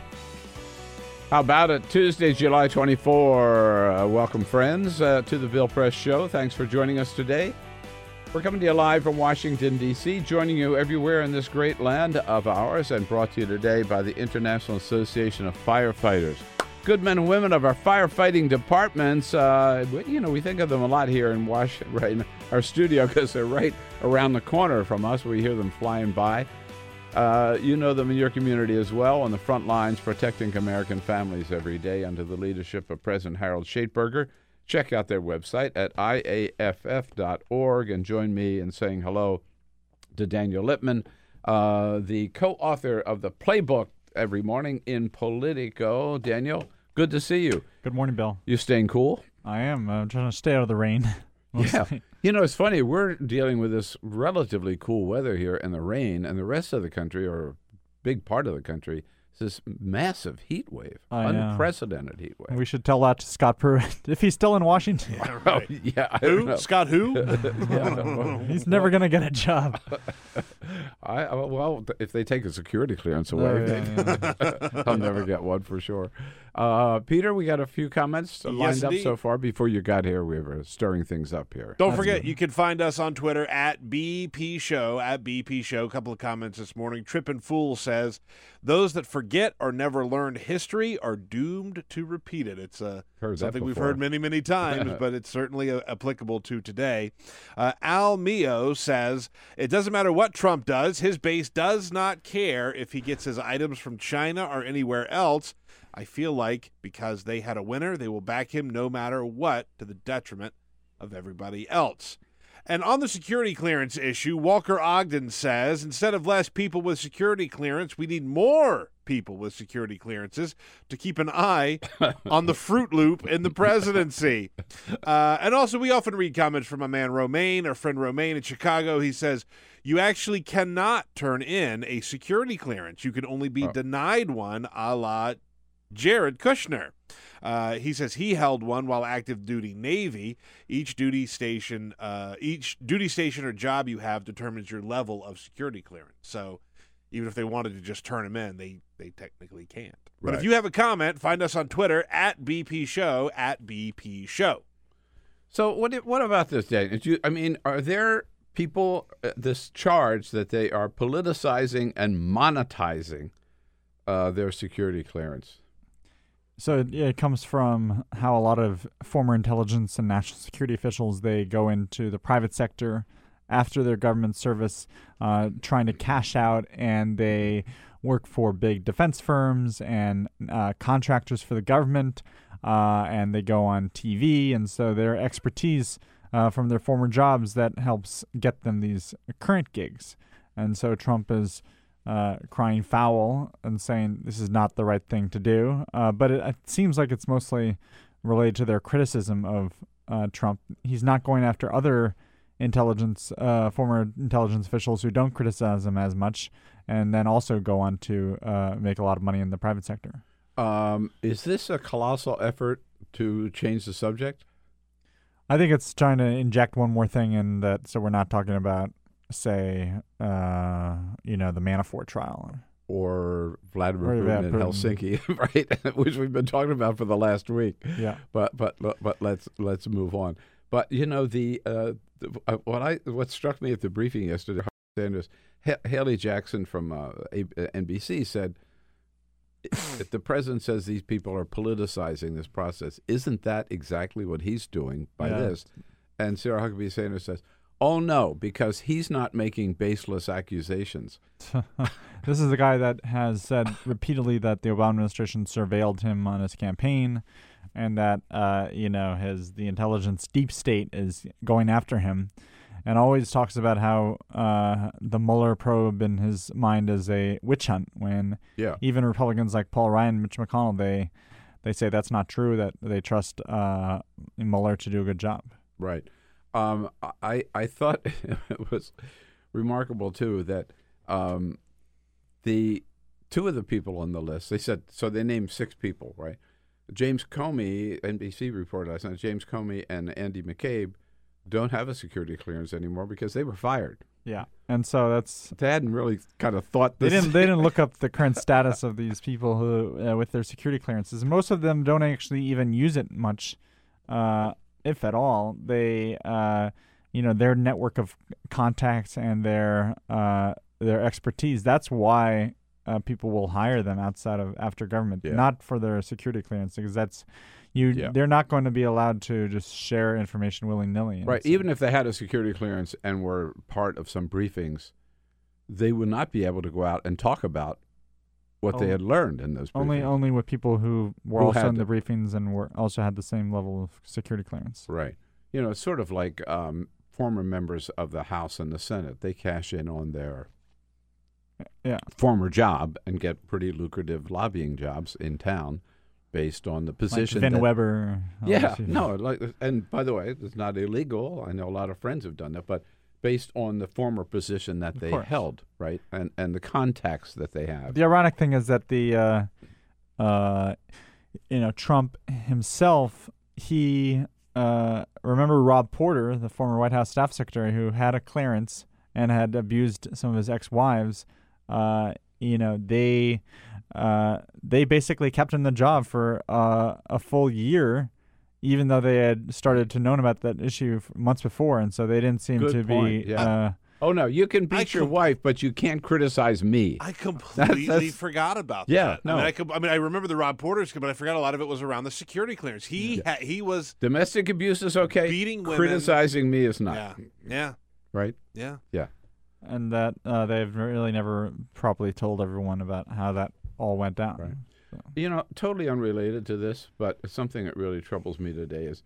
How about it? Tuesday, July 24. Uh, welcome, friends, uh, to the Bill Press Show. Thanks for joining us today. We're coming to you live from Washington, D.C., joining you everywhere in this great land of ours, and brought to you today by the International Association of Firefighters. Good men and women of our firefighting departments. Uh, you know, we think of them a lot here in Washington, right in our studio, because they're right around the corner from us. We hear them flying by. Uh, you know them in your community as well, on the front lines protecting American families every day under the leadership of President Harold Schaitberger. Check out their website at iaff.org and join me in saying hello to Daniel Lippman, uh, the co author of the playbook every morning in Politico. Daniel, good to see you. Good morning, Bill. You staying cool? I am. I'm trying to stay out of the rain. Yeah. You know, it's funny. We're dealing with this relatively cool weather here and the rain, and the rest of the country, or a big part of the country, this massive heat wave, I know. unprecedented heat wave. We should tell that to Scott Pruitt if he's still in Washington. Oh, yeah, I don't Who? know. Scott who? Yeah, He's never going to get a job. I, I- well, if they take a security clearance away, Oh, yeah, yeah. I'll never get one for sure. Uh, Peter, we got a few comments lined up so far. Before you got here, we were stirring things up here. Don't forget, you can find us on Twitter at BP Show, at BP Show. A couple of comments this morning. Trip and Fool says, Those that forget or never learned history are doomed to repeat it. It's uh, something we've heard many, many times, but it's certainly uh, applicable to today. Uh, Al Mio says, It doesn't matter what Trump does, his base does not care if he gets his items from China or anywhere else. I feel like because they had a winner, they will back him no matter what to the detriment of everybody else. And on the security clearance issue, Walker Ogden says instead of less people with security clearance, we need more people with security clearances to keep an eye on the Fruit Loop in the presidency. Uh, and also, we often read comments from my man Romaine, our friend Romaine in Chicago. He says, You actually cannot turn in a security clearance. You can only be Oh. denied one a la Jared Kushner. Uh, he says he held one while active duty Navy. Each duty station, uh, each duty station or job you have determines your level of security clearance. So, even if they wanted to just turn him in, they they technically can't. But if you have a comment, find us on Twitter at BP Show at BP Show. So what? What about this, Dan? You, I mean, are there people uh, this charge that they are politicizing and monetizing uh, their security clearance? So yeah, it comes from how a lot of former intelligence and national security officials they go into the private sector after their government service, uh, trying to cash out, and they work for big defense firms and uh, contractors for the government, uh, and they go on TV, and so their expertise uh, from their former jobs that helps get them these current gigs, and so Trump is uh, crying foul and saying this is not the right thing to do. Uh, but it, it seems like it's mostly related to their criticism of uh, Trump. He's not going after other intelligence, uh, former intelligence officials who don't criticize him as much, and then also go on to uh, make a lot of money in the private sector. Um, is this a colossal effort to change the subject? I think it's trying to inject one more thing in that, so we're not talking about, say, uh, you know, the Manafort trial. Or Vladimir Putin in Putin. Helsinki, right? Which we've been talking about for the last week. Yeah. But but but let's let's move on. But you know the, uh, the uh, what I what struck me at the briefing yesterday, Sanders ha- Hallie Jackson from uh, A- uh, NBC said, if the president says these people are politicizing this process, isn't that exactly what he's doing by Yeah. this? And Sarah Huckabee Sanders says, "Oh no, because he's not making baseless accusations." this is the guy that has said repeatedly that the Obama administration surveilled him on his campaign, and that uh, you know his the intelligence deep state is going after him, and always talks about how uh, the Mueller probe in his mind is a witch hunt. When Yeah. even Republicans like Paul Ryan, Mitch McConnell, they they say that's not true. That they trust uh, Mueller to do a good job. Right. Um, I I thought it was remarkable too that um, the two of the people on the list they said so they named six people right. James Comey, NBC reported last night. James Comey and Andy McCabe don't have a security clearance anymore because they were fired. Yeah, and so that's They hadn't really kind of thought They didn't. They didn't look up the current status of these people who, uh, with their security clearances. Most of them don't actually even use it much, uh, if at all. They, uh, you know, their network of contacts and their uh, their expertise. That's why uh, people will hire them outside of after government, Yeah. not for their security clearance, because that's you. Yeah. They're not going to be allowed to just share information willy nilly. Right. Even if they had a security clearance and were part of some briefings, they would not be able to go out and talk about what they had learned in those briefings. only only with people who were Who also in the briefings and were also had the same level of security clearance. Right. You know, it's sort of like um, former members of the House and the Senate. They cash in on their Yeah. former job and get pretty lucrative lobbying jobs in town based on the position. like Vin Weber. Yeah, no, like, and by the way, it's not illegal. I know a lot of friends have done that, but based on the former position that Of they course. held, right, and and the contacts that they have. The ironic thing is that the, uh, uh, you know, Trump himself, he uh, remember Rob Porter, the former White House staff secretary, who had a clearance and had abused some of his ex-wives. Uh, you know, they uh, they basically kept him in the job for uh, a full year. Even though they had started to know about that issue f- months before, and so they didn't seem Good to point, be yeah. uh, oh no, you can beat your wife, but you can't criticize me. I completely that's- forgot about Yeah, that. I no. mean, I, could, I mean, I remember the Rob Porter's, but I forgot a lot of it was around the security clearance. He ha- he was Domestic abuse is okay. Beating women- criticizing me is not. yeah yeah Right? yeah. Yeah. and that uh, they've really never properly told everyone about how that all went down. Right. You know, totally unrelated to this, but something that really troubles me today is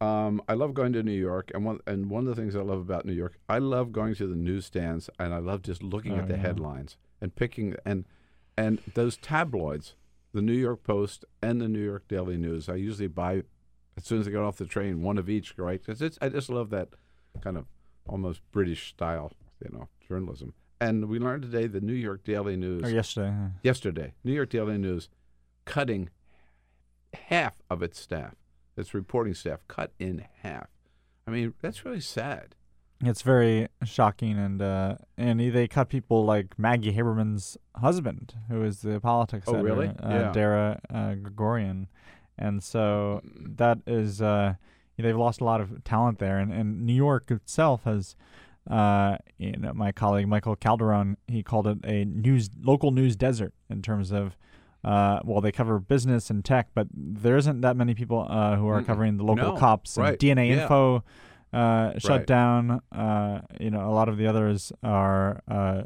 Um, I love going to New York, and one and one of the things I love about New York, I love going to the newsstands, and I love just looking Oh, at the yeah. headlines and picking and and those tabloids, the New York Post and the New York Daily News. I usually buy as soon as I get off the train one of each, right? Because it's I just love that kind of almost British style, you know, journalism. And we learned today the New York Daily News Or yesterday. yesterday, New York Daily News cutting half of its staff, its reporting staff, cut in half. I mean, that's really sad. It's very shocking, and uh, and they cut people like Maggie Haberman's husband, who is the politics Oh, editor, really? uh, Yeah. Dareh uh, Gregorian, and so that is uh, they've lost a lot of talent there, and, and New York itself has. Uh, you know, my colleague Michael Calderone, he called it a news local news desert in terms of, uh, well, they cover business and tech, but there isn't that many people uh, who are covering the local No, cops and right, DNA yeah. info uh, shut Right. down. Uh, you know, a lot of the others are uh,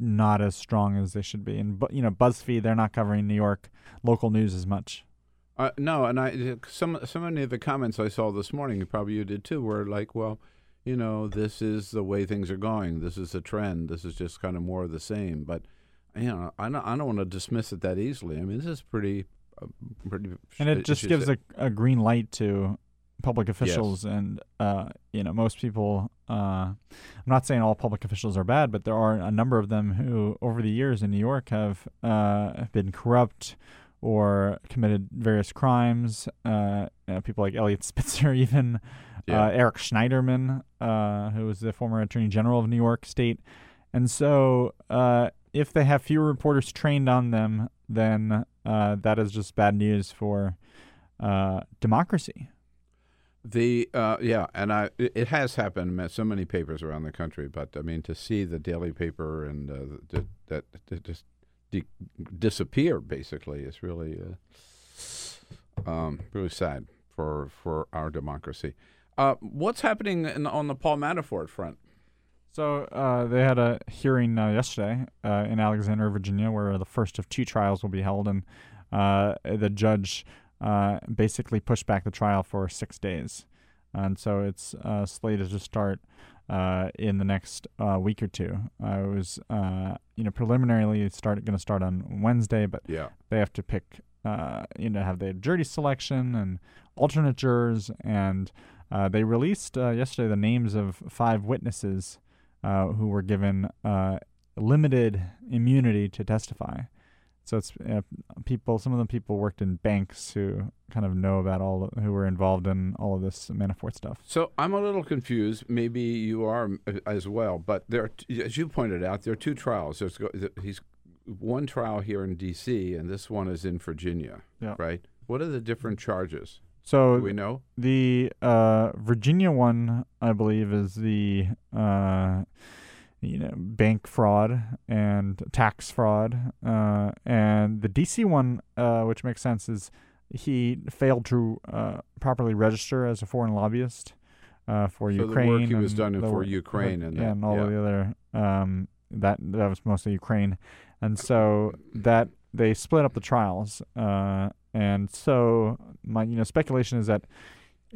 not as strong as they should be. And but you know, BuzzFeed they're not covering New York local news as much. Uh, no, and I some so many of the comments I saw this morning, probably you did too, were like, well, you know, this is the way things are going. This is a trend. This is just kind of more of the same. But you know, I don't I don't want to dismiss it that easily. I mean, this is pretty uh, pretty. And it just gives a, a green light to public officials and uh, you know most people uh, I'm not saying all public officials are bad but there are a number of them who over the years in New York have uh, been corrupt or committed various crimes uh, you know, people like Eliot Spitzer even Yeah. uh, Eric Schneiderman uh, who was the former attorney general of New York state and so uh, if they have fewer reporters trained on them then uh, that is just bad news for uh, democracy. The uh, yeah, and I it has happened so many papers around the country, but I mean to see the daily paper and uh, that that just disappear basically is really uh, um, really sad for for our democracy. Uh, what's happening in, on the Paul Manafort front? So uh, they had a hearing uh, yesterday uh, in Alexandria, Virginia, where the first of two trials will be held, and uh, the judge uh, basically pushed back the trial for six days, and so it's uh, slated to start uh, in the next uh, week or two. Uh, it was, uh, you know, preliminarily start going to start on Wednesday, but Yeah, they have to pick, uh, you know, have the jury selection and alternate jurors, and uh, they released uh, yesterday the names of five witnesses uh, who were given uh, limited immunity to testify. So it's uh, people. Some of the people worked in banks who kind of know about all who were involved in all of this Manafort stuff. So I'm a little confused. Maybe you are uh, as well. But there, are as you pointed out, there are two trials. There's he's one trial here in D.C. and this one is in Virginia. Yeah. Right. What are the different charges? So Do we know? The uh, Virginia one, I believe, is the uh, you know bank fraud and tax fraud, uh, and the DC one, uh, which makes sense, is he failed to uh, properly register as a foreign lobbyist uh, for So the Ukraine. work he was and done the for Ukraine and yeah, and all yeah. of the other um, that that was mostly Ukraine, and so that they split up the trials, uh, and so my you know speculation is that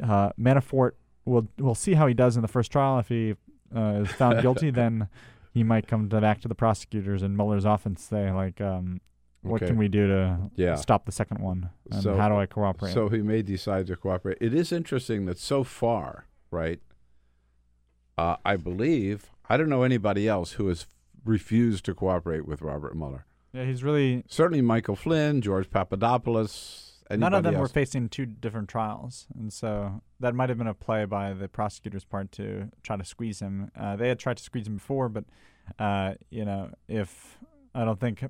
uh, Manafort will will see how he does in the first trial. If he uh, is found guilty, then he might come to back to the prosecutors and Mueller's office and say like, um, "What Okay. can we do to Yeah. stop the second one? And So- how do I cooperate?" So he may decide to cooperate. It is interesting that so far, right? Uh, I believe I don't know anybody else who has refused to cooperate with Robert Mueller. Yeah, he's really Certainly Michael Flynn, George Papadopoulos. And None of them were facing two different trials, and so that might have been a play by the prosecutor's part to try to squeeze him. Uh, they had tried to squeeze him before, but uh, you know, if I don't think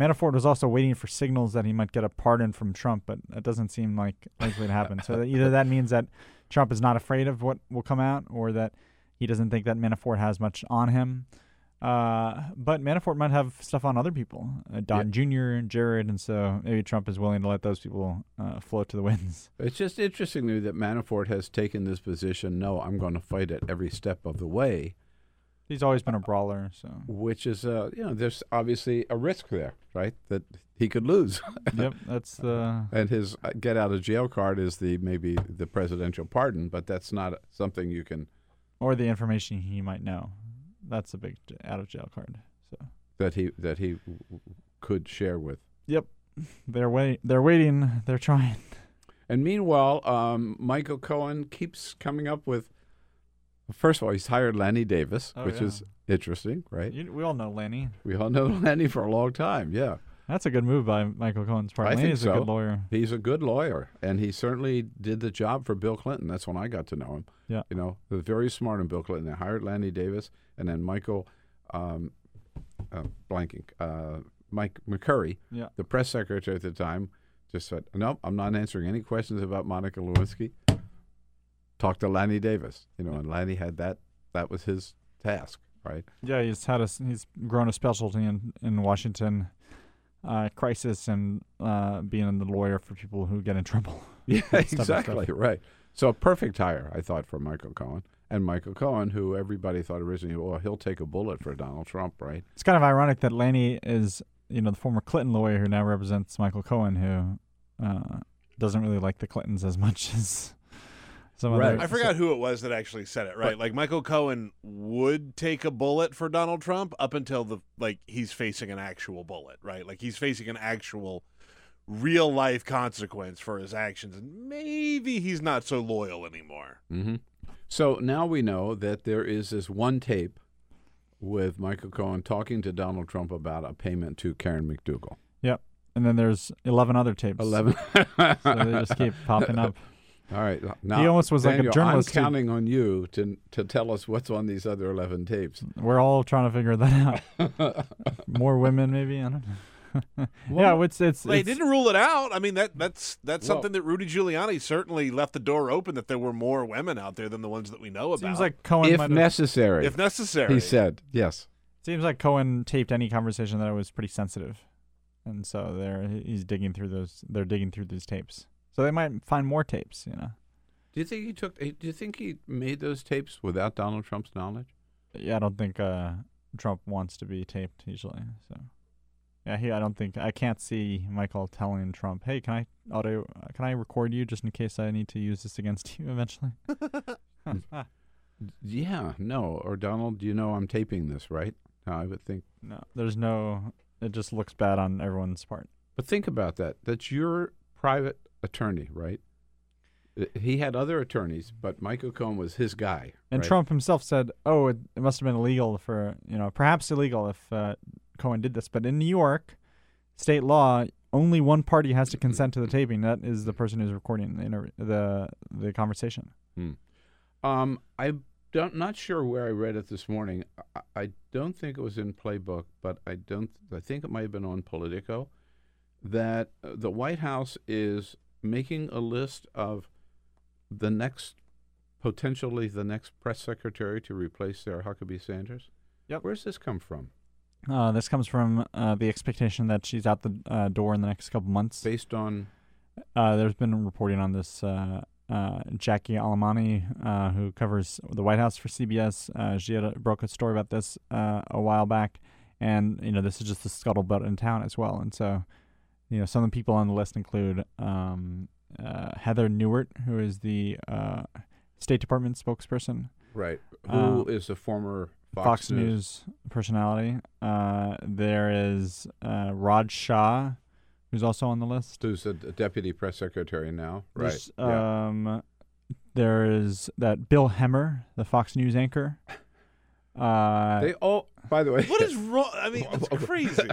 Manafort was also waiting for signals that he might get a pardon from Trump, but that doesn't seem like likely to happen. so either that means that Trump is not afraid of what will come out, or that he doesn't think that Manafort has much on him. Uh, but Manafort might have stuff on other people, uh, Don Jr., Jared, and so maybe Trump is willing to let those people uh, float to the winds. It's just interesting to me that Manafort has taken this position. No, I'm going to fight it every step of the way. He's always been a brawler, so which is uh, you know there's obviously a risk there, right? That he could lose. yep, that's the and his uh, get out of jail card is the maybe the presidential pardon, but that's not something you can or the information he might know. That's a big out of jail card. So that he that he w- could share with. Yep, they're wait they're waiting. They're trying. And meanwhile, um, Michael Cohen keeps coming up with. First of all, he's hired Lanny Davis, Oh, which yeah. is interesting, right? You, we all know Lanny. We all know Lanny for a long time. Yeah, That's a good move by Michael Cohen's part. I think Lanny's so. a good lawyer. he's a good lawyer, and he certainly did the job for Bill Clinton. That's when I got to know him. Yeah. you know, very smart in Bill Clinton. They hired Lanny Davis, and then Michael, um, uh, blanking, uh, Mike McCurry, Yeah. the press secretary at the time, just said, "Nope, I'm not answering any questions about Monica Lewinsky." Talk to Lanny Davis, you know, and Lanny had that. That was his task, right? Yeah, he's had a he's grown a specialty in in Washington uh, crisis and uh, being the lawyer for people who get in trouble. Yeah, exactly right. So a perfect hire, I thought, for Michael Cohen. And Michael Cohen, who everybody thought originally, well, he'll take a bullet for Donald Trump, right? It's kind of ironic that Lanny is you know the former Clinton lawyer who now represents Michael Cohen, who uh, doesn't really like the Clintons as much as some Right. other. I forgot who it was that actually said it, right? like Michael Cohen would take a bullet for Donald Trump up until the like he's facing an actual bullet, right? Like he's facing an actual real life consequence for his actions and maybe he's not so loyal anymore. Mm-hmm. So now we know that there is this one tape with Michael Cohen talking to Donald Trump about a payment to Karen McDougal. Yep. And then there's eleven other tapes. Eleven. So they just keep popping up. All right. Now, He almost was like a journalist who- I'm counting on you to to tell us what's on these other eleven tapes. We're all trying to figure that out. More women, maybe. I don't know. yeah, it's it's, They it's didn't rule it out. I mean that that's that's Well- something that Rudy Giuliani certainly left the door open that there were more women out there than the ones that we know about. seems like Cohen if necessary, if necessary. he said yes. seems like Cohen taped any conversation that was pretty sensitive, and so they're he's digging through those. They're digging through these tapes, so they might find more tapes. You know. Do you think he took? Do you think he made those tapes without Donald Trump's knowledge? Yeah, I don't think uh, Trump wants to be taped usually. So, yeah, he. I don't think I can't see Michael telling Trump, "Hey, can I audio? Can I record you just in case I need to use this against you eventually?" Yeah, no. Or Donald, you know I'm taping this, right? No, I would think. no, there's no. It just looks bad on everyone's part. But think about that. That's your private attorney, right? Uh, He had other attorneys, but Michael Cohen was his guy. And right? Trump himself said, "Oh, it, it must have been illegal for you know, perhaps illegal if uh, Cohen did this." But in New York, state law, only one party has to consent to the taping. That is the person who's recording the inter- the the conversation. Um, I don't not sure where I read it this morning. I, I don't think it was in Playbook, but I don't. I think it might have been on Politico. That uh, the White House is making a list of the next, potentially the next press secretary to replace Sarah Huckabee Sanders. Yep. Where's this come from? Uh, this comes from uh, the expectation that she's out the uh, door in the next couple months. Based on Uh, there's been reporting on this. Uh, uh, Jackie Alemany, uh, who covers the White House for CBS, uh, she had a, broke a story about this uh, a while back, and you know this is just the scuttlebutt in town as well. And so, you know, some of the people on the list include um, uh, Heather Nauert, who is the uh, State Department spokesperson, right, who is Uh, a former Fox, Fox, News. personality. Uh, there is uh, Raj Shah, who's also on the list. who's a d- deputy press secretary now, right? There's, yeah. Um, there is that Bill Hemmer, the Fox News anchor. Uh, they all, by the way, What is wrong? I mean, it's crazy.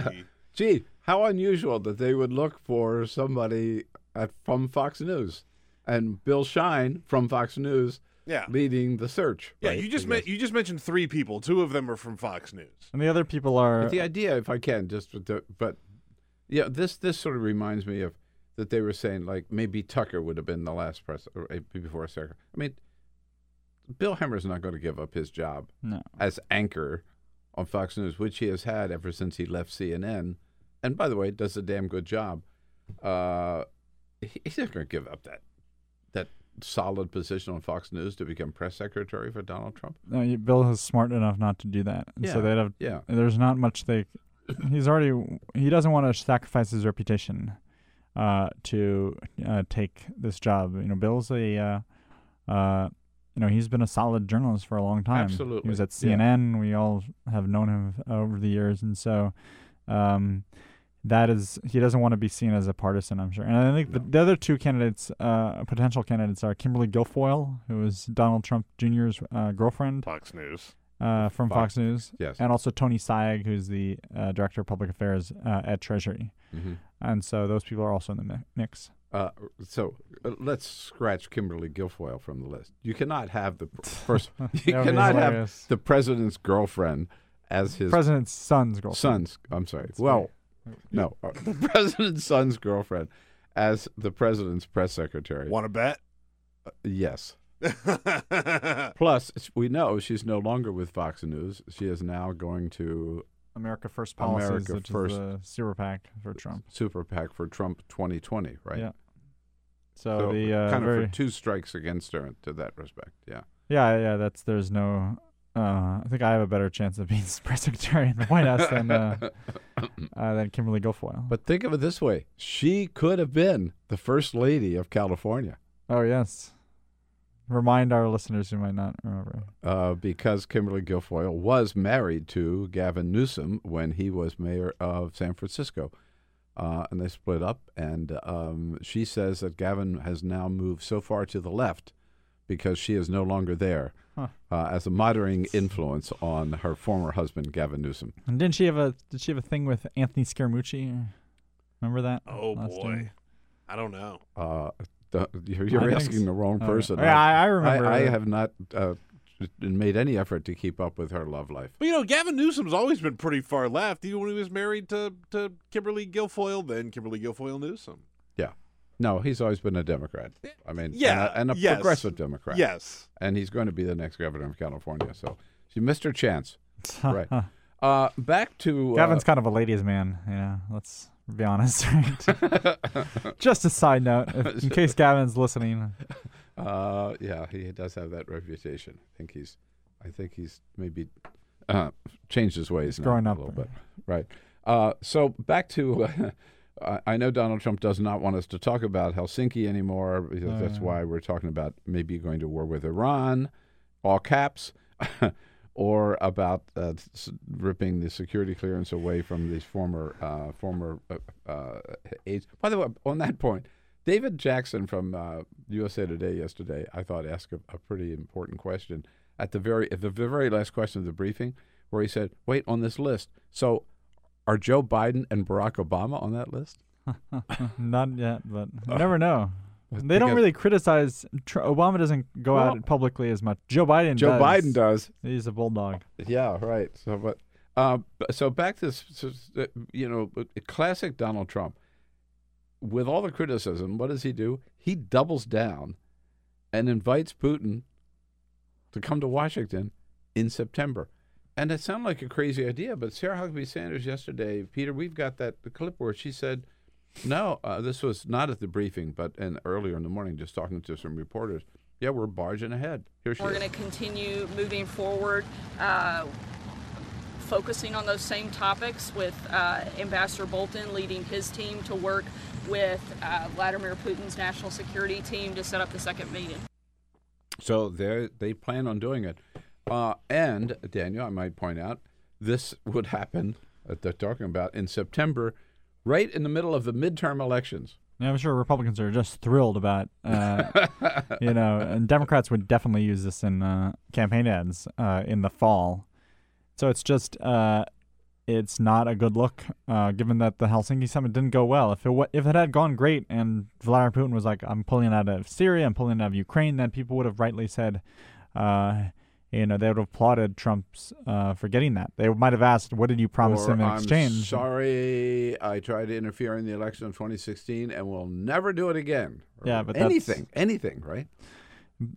Gee, how unusual that they would look for somebody at, from Fox News, and Bill Shine from Fox News Yeah. leading the search. Yeah, right, you just me- you just mentioned three people. Two of them are from Fox News. and the other people are But the idea, if I can, just with the, but yeah, this this sort of reminds me of that they were saying like maybe Tucker would have been the last press or uh, before secretary. I mean, Bill Hemmer's not going to give up his job no. as anchor on Fox News, which he has had ever since he left CNN. And by the way, does a damn good job. Uh, he's not going to give up that that solid position on Fox News to become press secretary for Donald Trump? No, Bill is smart enough not to do that. And So they'd have. yeah. There's not much they. He's already. He doesn't want to sacrifice his reputation, uh, to uh, take this job. You know, Bill's a. Uh, uh, you know, he's been a solid journalist for a long time. Absolutely, He was at yeah. CNN. We all have known him over the years, and so. Um, that is, he doesn't want to be seen as a partisan, I'm sure. And I think the, the other two candidates, uh, potential candidates, are Kimberly Guilfoyle, who is Donald Trump Jr.'s uh, girlfriend Fox News. uh, from Fox, Fox, News, yes. and also Tony Sayegh, who's the uh, director of public affairs uh, at Treasury. Mhm. And so those people are also in the mix. Uh, so uh, let's scratch Kimberly Guilfoyle from the list. You cannot have the first. You That would be cannot have the president's girlfriend as his President's son's girlfriend. son's. I'm sorry. well, no, uh, the president's son's girlfriend as the president's press secretary. Want to bet? Yes. Plus, we know she's no longer with Fox News. She is now going to America First Policies, America which First. is the super PAC for Trump. Super PAC for Trump 2020, right? Yeah. So, the uh, kind of for two strikes against her to that respect. Yeah. yeah, yeah. That's there's no. Uh, I think I have a better chance of being press secretary in the White House than uh, uh, than Kimberly Guilfoyle. But think of it this way: she could have been the first lady of California. oh yes, remind our listeners who might not remember. uh, because Kimberly Guilfoyle was married to Gavin Newsom when he was mayor of San Francisco. Uh, and they split up, and um, she says that Gavin has now moved so far to the left because she is no longer there Huh. uh, as a moderating influence on her former husband, Gavin Newsom. And didn't she have a did she have a thing with Anthony Scaramucci? Remember that? Oh boy, year? I don't know. Uh, the, you're you're asking so. the wrong Oh, person. yeah, I, I remember. I, I have not uh, made any effort to keep up with her love life. Well, you know, Gavin Newsom's always been pretty far left. Even when he was married to to Kimberly Guilfoyle, then Kimberly Guilfoyle Newsom. Yeah. No, he's always been a Democrat. I mean, and Yeah, a, and a yes. progressive Democrat. Yes. and he's going to be the next governor of California. So she missed her chance. right. Uh, back to uh, Gavin's kind of a ladies' man. Yeah, let's be honest. Right? Just a side note, if, in case Gavin's listening. Uh, yeah, he does have that reputation. I think he's, I think he's maybe uh, changed his ways now growing a little bit. Right. Uh, so back to, I I know Donald Trump does not want us to talk about Helsinki anymore because that's why we're talking about maybe going to war with Iran, all caps, or about uh, ripping the security clearance away from these former uh, former uh, uh, aides. By the way, on that point, David Jackson from uh, USA Today yesterday, I thought asked a, a pretty important question at the very at the very last question of the briefing, where he said, "Wait, on this list, so are Joe Biden and Barack Obama on that list?" Not yet, but you never know. They don't really criticize. Tr- Obama doesn't go Well- out publicly as much. Joe Biden. Joe does. Biden does. He's a bulldog. Yeah, right. So, but uh, so back to uh, you know, uh, classic Donald Trump. With all the criticism, what does he do? He doubles down and invites Putin to come to Washington in September. And it sounded like a crazy idea, but Sarah Huckabee Sanders yesterday, Peter, we've got that the clip where she said, "No, uh, this was not at the briefing, but in, earlier in the morning, just talking to some reporters. Yeah, we're barging ahead. Here she We're going to continue moving forward, uh, focusing on those same topics with uh, Ambassador Bolton leading his team to work with uh, Vladimir Putin's national security team to set up the second meeting. So they they plan on doing it. Uh, and Daniel, I might point out, this would happen that they're talking about in September, right in the middle of the midterm elections. Yeah, I'm sure Republicans are just thrilled about, uh, you know, and Democrats would definitely use this in uh, campaign ads uh, in the fall. So it's just, uh, it's not a good look, uh, given that the Helsinki summit didn't go well. If it wa- if it had gone great and Vladimir Putin was like, "I'm pulling out of Syria, I'm pulling out of Ukraine," then people would have rightly said, uh, you know, they would have applauded Trump's uh, for getting that. They might have asked, "What did you promise Or, him in I'm exchange?" sorry, I tried to interfere in the election of 2016 and will never do it again. Or Yeah, but that's- anything, anything, right?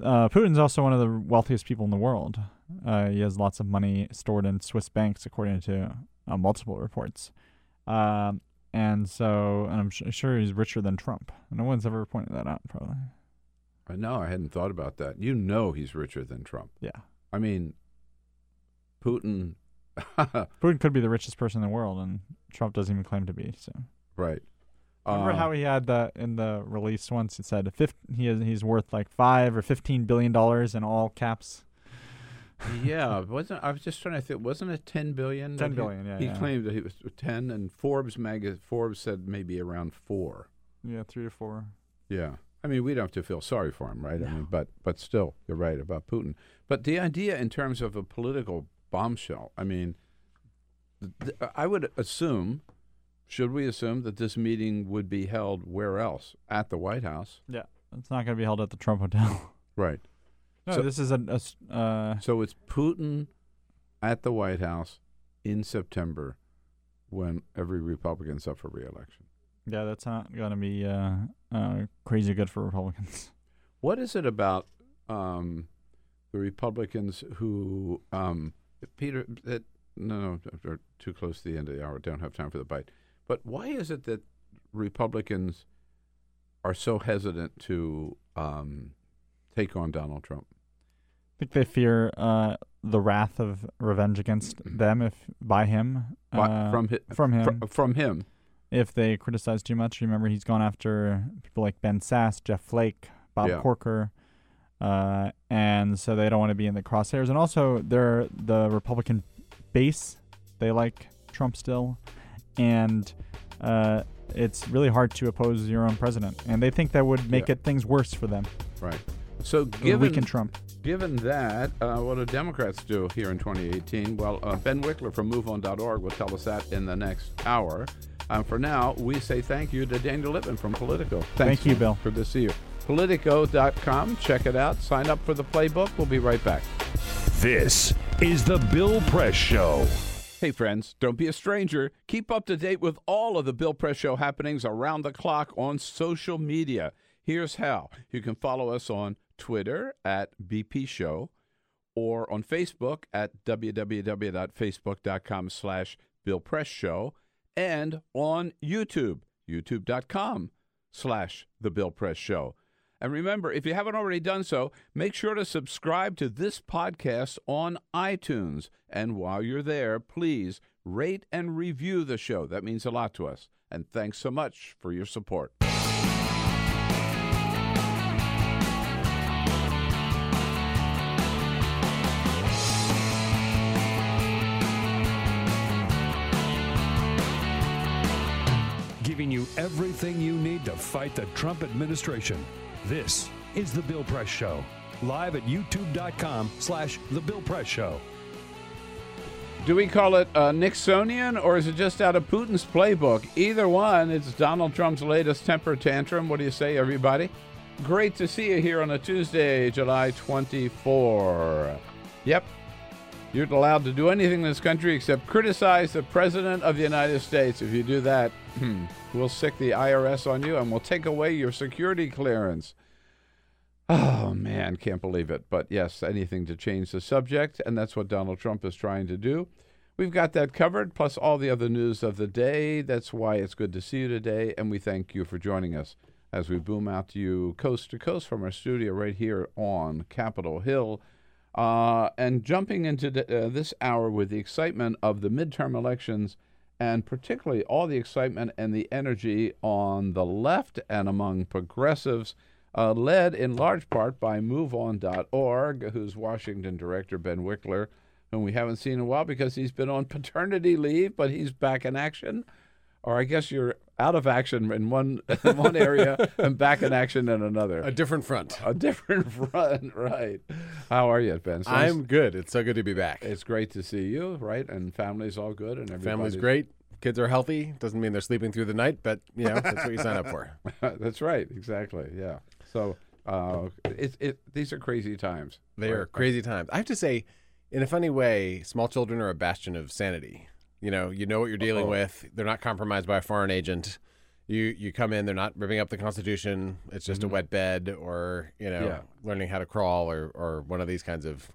uh, Putin's also one of the wealthiest people in the world. Uh, he has lots of money stored in Swiss banks, according to uh, multiple reports. Um, and so, and I'm sh- sure he's richer than Trump. No one's ever pointed that out, probably. I know. I hadn't thought about that. You know he's richer than Trump. Yeah. I mean, Putin. Putin could be the richest person in the world, and Trump doesn't even claim to be. So right. remember Uh, how he had that in the release once? It said he is he's worth like five or fifteen billion dollars in all caps. Yeah, wasn't I was just trying to think? Wasn't it ten billion? 10 that billion, He, yeah, he yeah. claimed that he was ten, and Forbes mag Forbes said maybe around four. Yeah, three to four. Yeah, I mean we don't have to feel sorry for him, right? I mean, but but still, you're right about Putin. But the idea in terms of a political bombshell, I mean, th- I would assume, should we assume that this meeting would be held where else? At the White House, Yeah, it's not going to be held at the Trump Hotel. right? No, So- this is a, a uh, So it's Putin at the White House in September when every Republican's up for reelection. yeah, that's not going to be uh, uh, crazy good for Republicans. What is it about um, the Republicans who, um, Peter, that, no, no, we're too close to the end of the hour, don't have time for the bite. But why is it that Republicans are so hesitant to um, take on Donald Trump? I think they fear uh, the wrath of revenge against them if by him uh, from, hi, from him fr- from him. if they criticize too much. Remember, he's gone after people like Ben Sasse, Jeff Flake, Bob Yeah. Corker, uh, and so they don't want to be in the crosshairs. And also, they're the Republican base; they like Trump still, and uh, it's really hard to oppose your own president. And they think that would make Yeah. it things worse for them. Right. So It would given weaken Trump. Given that, uh, what do Democrats do here in 2018? Well, uh, Ben Wikler from MoveOn.org will tell us that in the next hour. Um, for now, we say thank you to Daniel Lippman from Politico. Thanks Thank you, Bill. Good to see you. Politico.com. Check it out. Sign up for the playbook. We'll be right back. This is the Bill Press Show. Hey, friends, don't be a stranger. Keep up to date with all of the Bill Press Show happenings around the clock on social media. Here's how you can follow us on Twitter at BP Show or on Facebook at www.facebook.com slash Bill Press Show and on YouTube, youtube.com slash The Bill Press Show. And remember, if you haven't already done so, make sure to subscribe to this podcast on iTunes. And while you're there, please rate and review the show. That means a lot to us. And thanks so much for your support. Everything you need to fight the Trump administration. This is the Bill Press Show. Live at youtube.com slash the Bill Press Show. Do we call it uh, Nixonian or is it just out of Putin's playbook? Either one, it's Donald Trump's latest temper tantrum. What do you say, everybody? Great to see you here on a Tuesday, July 24. Yep, you're allowed to do anything in this country except criticize the President of the United States. If you do that, we'll sic the IRS on you and we'll take away your security clearance. Oh man, can't believe it. But yes, anything to change the subject, and that's what Donald Trump is trying to do. We've got that covered, plus all the other news of the day. That's why it's good to see you today, and we thank you for joining us as we boom out to you coast to coast from our studio right here on Capitol Hill. Uh, and jumping into the, uh, this hour with the excitement of the midterm elections, and particularly all the excitement and the energy on the left and among progressives uh, led in large part by MoveOn.org, whose Washington director, Ben Wikler, whom we haven't seen in a while because he's been on paternity leave, but he's back in action. Or I guess you're out of action in one in one area and back in action in another. A different front. A different front, right? How are you, Ben? So I'm good. It's so good to be back. It's great to see you, right? And family's all good, and everybody's Family's great. Kids are healthy. Doesn't mean they're sleeping through the night, but you know that's what you sign up for. That's right, exactly. Yeah. So uh, it, it these are crazy times. They are crazy times. I have to say, in a funny way, small children are a bastion of sanity. You know, you know what you're dealing Uh-oh. with. They're not compromised by a foreign agent. You you come in, they're not ripping up the Constitution. It's just a wet bed, or you know, Mm-hmm. Yeah. learning how to crawl, or or one of these kinds of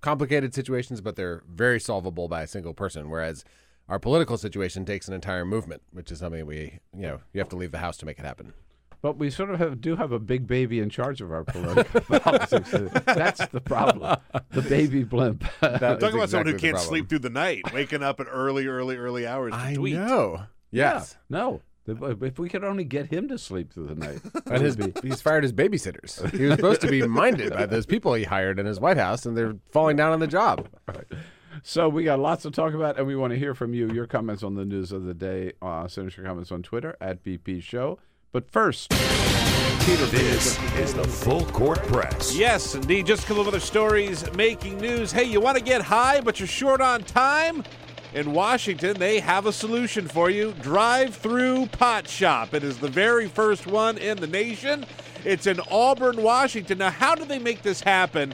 complicated situations. But they're very solvable by a single person. Whereas our political situation takes an entire movement, which is something we you know you have to leave the house to make it happen. But we sort of have, do have a big baby in charge of our political politics. That's the problem. The baby blimp. Talking about someone who can't problem. sleep through the night, waking up at early, early, early hours to I tweet. know. Yes. Yeah, no. If we could only get him to sleep through the night, And his, be- he's fired his babysitters. He was supposed to be minded by those people he hired in his White House, and they're falling down on the job. So we got lots to talk about, and we want to hear from you. Your comments on the news of the day. Uh, send us your comments on Twitter at BP Show. But first, Peter, This is the Full Court Press. Yes, indeed. Just a couple of other stories making news. Hey, you want to get high, but you're short on time? In Washington, they have a solution for you Drive Through Pot Shop. It is the very first one in the nation. It's in Auburn, Washington. Now, how do they make this happen?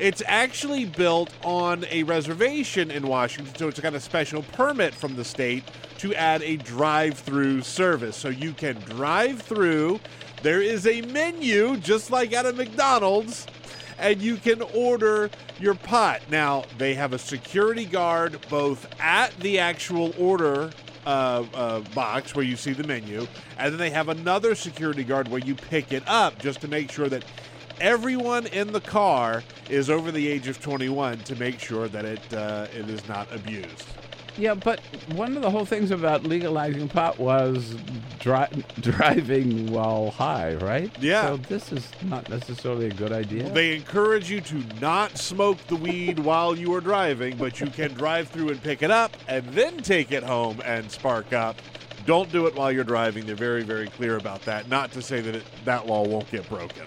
It's actually built on a reservation in Washington, so it's got a special permit from the state to add a drive through service. So you can drive through. There is a menu, just like at a McDonald's, and you can order your pot. Now, they have a security guard both at the actual order uh, uh, box where you see the menu, and then they have another security guard where you pick it up just to make sure that everyone in the car is over the age of 21 to make sure that it uh, it is not abused. yeah, but one of the whole things about legalizing pot was dri- driving while high, right? Yeah. So this is not necessarily a good idea. They encourage you to not smoke the weed while you are driving, but you can drive through and pick it up and then take it home and spark up. Don't do it while you're driving. They're very, very clear about that. Not to say that it, that law won't get broken.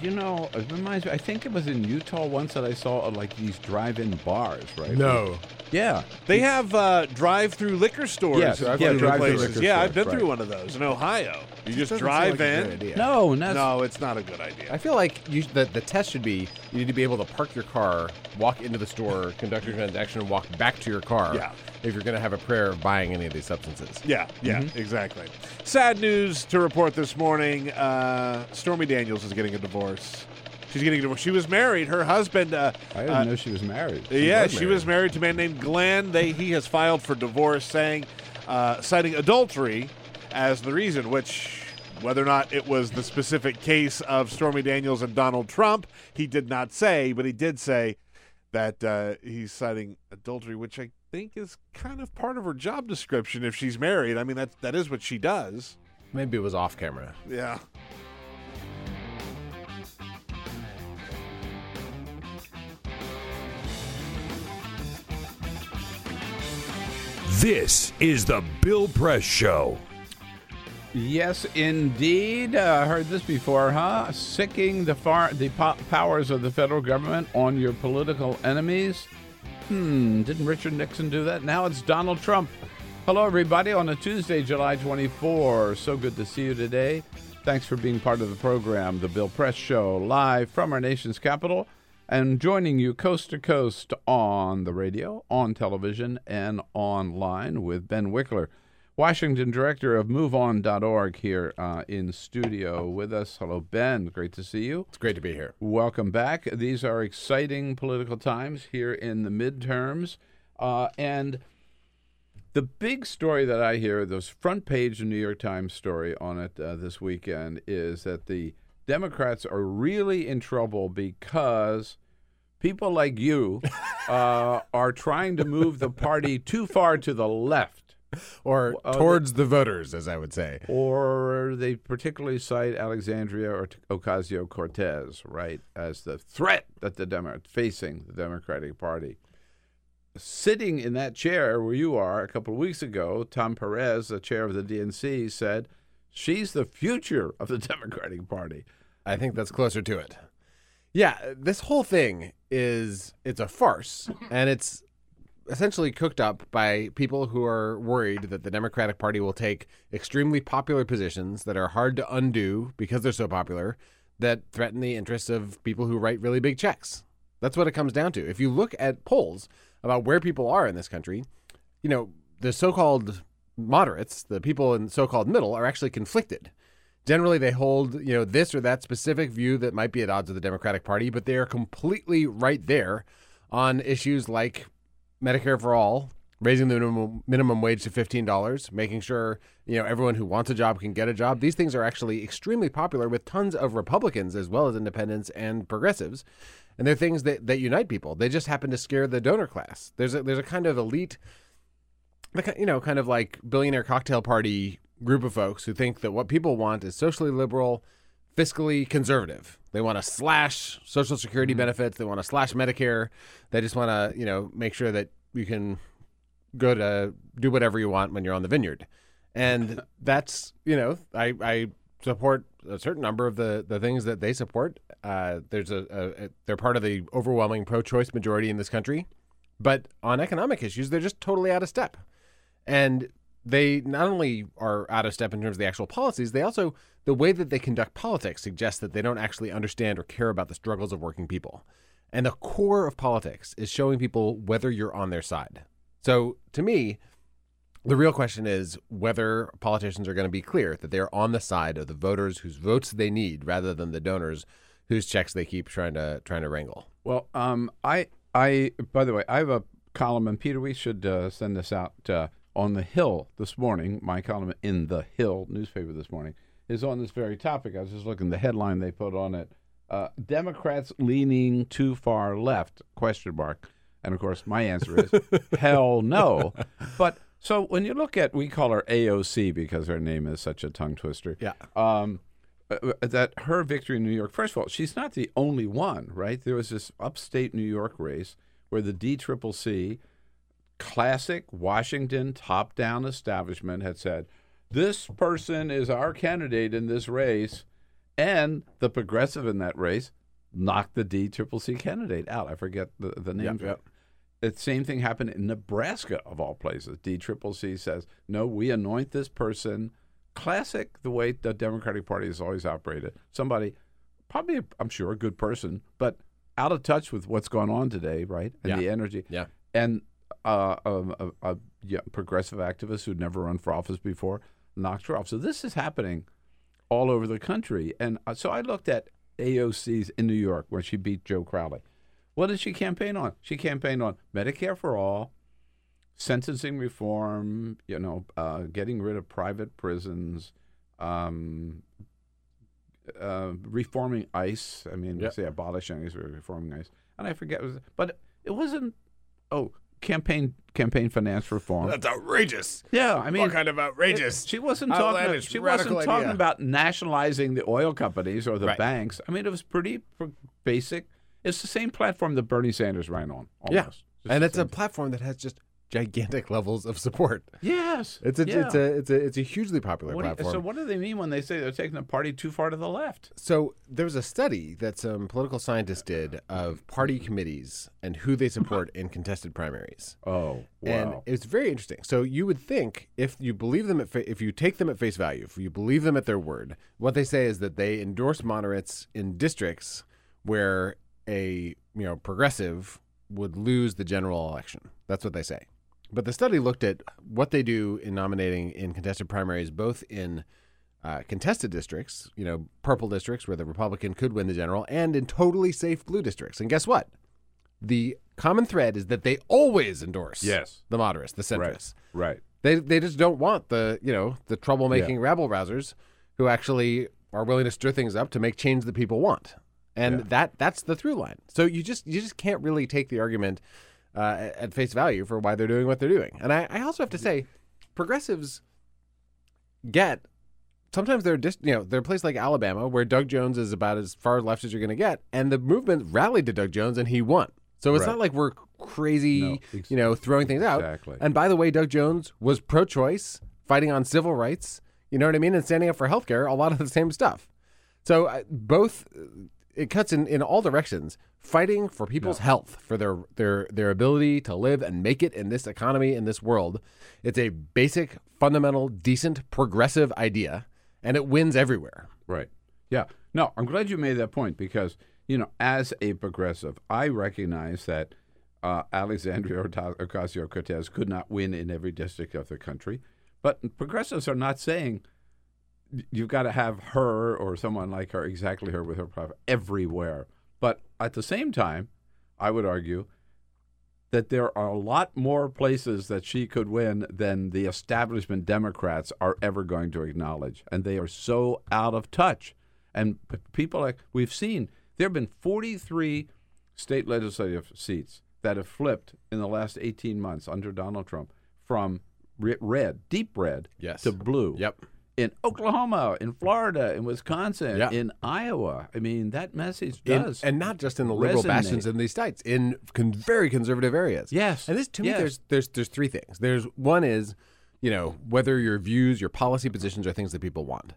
You know, it reminds me. I think it was in Utah once that I saw uh, like these drive-in bars, right? No. Yeah. They have uh, drive-through liquor stores. Yes, in yeah, plenty of drive-through places. liquor Yeah, I've stores, been through one of those in Ohio. You just Doesn't seem drive like a in. good idea. No, that's, No, it's not a good idea. I feel like you, the, the test should be you need to be able to park your car, walk into the store, conduct your transaction, and walk back to your car Yeah. if you're going to have a prayer of buying any of these substances. Yeah, yeah, Mm-hmm. exactly. Sad news to report this morning. Uh, Stormy Daniels is getting a divorce. She's getting a divorce. She was married. Her husband. Uh, I didn't uh, know she was married. yeah, was she was married to a man named Glenn. They he has filed for divorce, saying, uh, citing adultery as the reason. Which, whether or not it was the specific case of Stormy Daniels and Donald Trump, he did not say, but he did say that uh, he's citing adultery, which I think is kind of part of her job description. If she's married, I mean that that is what she does. Maybe it was off camera. Yeah. This is the Bill Press Show. Yes, indeed. Uh, heard this before, huh? Sicking the far the po- powers of the federal government on your political enemies. Hmm. Didn't Richard Nixon do that? Now it's Donald Trump. Hello, everybody. On a Tuesday, July 24. So good to see you today. Thanks for being part of the program, the Bill Press Show, live from our nation's capital, and joining you coast to coast on the radio, on television, and online with Ben Wikler. Washington director of MoveOn.org here uh, in studio with us. Hello, Ben. Great to see you. It's great to be here. Welcome back. These are exciting political times here in the midterms. Uh, and the big story that I hear, this front page New York Times story on it uh, this weekend, is that the Democrats are really in trouble because people like you uh, are trying to move the party too far to the left. Or Uh, towards the voters, as I would say. Or they particularly cite Alexandria or Ocasio Cortez, right, as the threat that the Demo- facing the Democratic Party. Sitting in that chair where you are a couple of weeks ago, Tom Perez, the chair of the DNC, said she's the future of the Democratic Party. I think that's closer to it. Yeah, this whole thing is it's a farce and it's essentially cooked up by people who are worried that the Democratic Party will take extremely popular positions that are hard to undo because they're so popular that threaten the interests of people who write really big checks. That's what it comes down to. If you look at polls about where people are in this country, you know, the so-called moderates, the people in so-called middle are actually conflicted generally they hold you know this or that specific view that might be at odds with the Democratic Party, but they are completely right there on issues like Medicare for all, raising the minimum, minimum wage to $15, making sure, you know, everyone who wants a job can get a job. These things are actually extremely popular with tons of Republicans as well as independents and progressives. And they're things that, that unite people. They just happen to scare the donor class. There's a there's a kind of elite you know, kind of like billionaire cocktail party group of folks who think that what people want is socially liberal, fiscally conservative. They want to slash social security mm-hmm. benefits. They want to slash Medicare. They just want to, you know, make sure that you can go to do whatever you want when you're on the vineyard. And that's, you know, I, I support a certain number of the, the things that they support. Uh, there's a, a, a, they're part of the overwhelming pro-choice majority in this country, but on economic issues, they're just totally out of step. And they not only are out of step in terms of the actual policies, they also, the way that they conduct politics suggests that they don't actually understand or care about the struggles of working people. And the core of politics is showing people whether you're on their side. So to me, the real question is whether politicians are going to be clear that they're on the side of the voters whose votes they need rather than the donors whose checks they keep trying to trying to wrangle. Well, um, I I by the way, I have a column, and Peter, we should uh, send this out. Uh, on the Hill this morning, my column in the Hill newspaper this morning is on this very topic. I was just looking the headline they put on it: uh, Democrats leaning too far left? Question mark. And of course, my answer is hell no. But so when you look at, we call her AOC because her name is such a tongue twister. Yeah. Um, uh, uh, that her victory in New York. First of all, she's not the only one, right? There was this upstate New York race where the DCCC classic Washington top down establishment had said, this person is our candidate in this race, and the progressive in that race knocked the DCCC candidate out. I forget the, the name. Yep, yep. The same thing happened in Nebraska, of all places. DCCC says, no, we anoint this person. Classic, the way the Democratic Party has always operated. Somebody, probably, I'm sure, a good person, but out of touch with what's going on today, right? And yeah. the energy. Yeah. And uh, a, a, a progressive activist who'd never run for office before knocked her off. So this is happening all over the country. And uh, so I looked at AOC's in New York where she beat Joe Crowley. What did she campaign on? She campaigned on Medicare for all, sentencing reform, you know, uh, getting rid of private prisons, um, uh, reforming ICE. I mean, yep. say abolishing ICE, reforming ICE. And I forget, was, but it wasn't, oh, campaign campaign finance reform. That's outrageous. Yeah, I mean, what kind of outrageous? It, she wasn't talking. About, she wasn't talking idea. about nationalizing the oil companies or the right. banks. I mean, it was pretty basic. It's the same platform that Bernie Sanders ran on. Almost. Yeah, and it's a platform that has just gigantic levels of support. Yes, it's a yeah. it's a it's a it's a hugely popular what platform. You, so what do they mean when they say they're taking the party too far to the left? So there was a study that some political scientists did of party committees and who they support in contested primaries. Oh, wow! And it's very interesting. So you would think if you believe them at fa- if you take them at face value, if you believe them at their word, what they say is that they endorse moderates in districts where a you know progressive would lose the general election. That's what they say. But the study looked at what they do in nominating in contested primaries, both in uh, contested districts, you know, purple districts where the Republican could win the general, and in totally safe blue districts. And guess what? The common thread is that they always endorse yes. the moderates, the centrists. Right. right. They they just don't want the you know the troublemaking yeah. rabble rousers who actually are willing to stir things up to make change that people want. And yeah. that that's the through line. So you just you just can't really take the argument uh, at face value for why they're doing what they're doing. And I, I also have to say, progressives get sometimes they're just you know they're a place like Alabama where Doug Jones is about as far left as you're going to get, and the movement rallied to Doug Jones and he won. So it's right. not like we're crazy, no, ex- you know, throwing things out. Exactly. And by the way, Doug Jones was pro-choice, fighting on civil rights. You know what I mean, and standing up for healthcare. A lot of the same stuff. So uh, both it cuts in, in all directions fighting for people's yeah. health for their their their ability to live and make it in this economy in this world. It's a basic fundamental decent progressive idea and it wins everywhere. Right. Yeah. No i'm glad you made that point because you know as a progressive i recognize that uh, alexandria ocasio-cortez could not win in every district of the country but progressives are not saying you've got to have her or someone like her, exactly her with her profile, everywhere. But at the same time, I would argue that there are a lot more places that she could win than the establishment Democrats are ever going to acknowledge. And they are so out of touch. And people like we've seen, there have been 43 state legislative seats that have flipped in the last 18 months under Donald Trump from red, deep red, Yes. to blue. Yep. In Oklahoma, in Florida, in Wisconsin, Yeah. in Iowa. I mean, that message In- does. and not just in the liberal resonate. bastions in these states, in con- very conservative areas. Yes, and this to me, there's there's there's three things. There's one is, you know, whether your views, your policy positions are things that people want.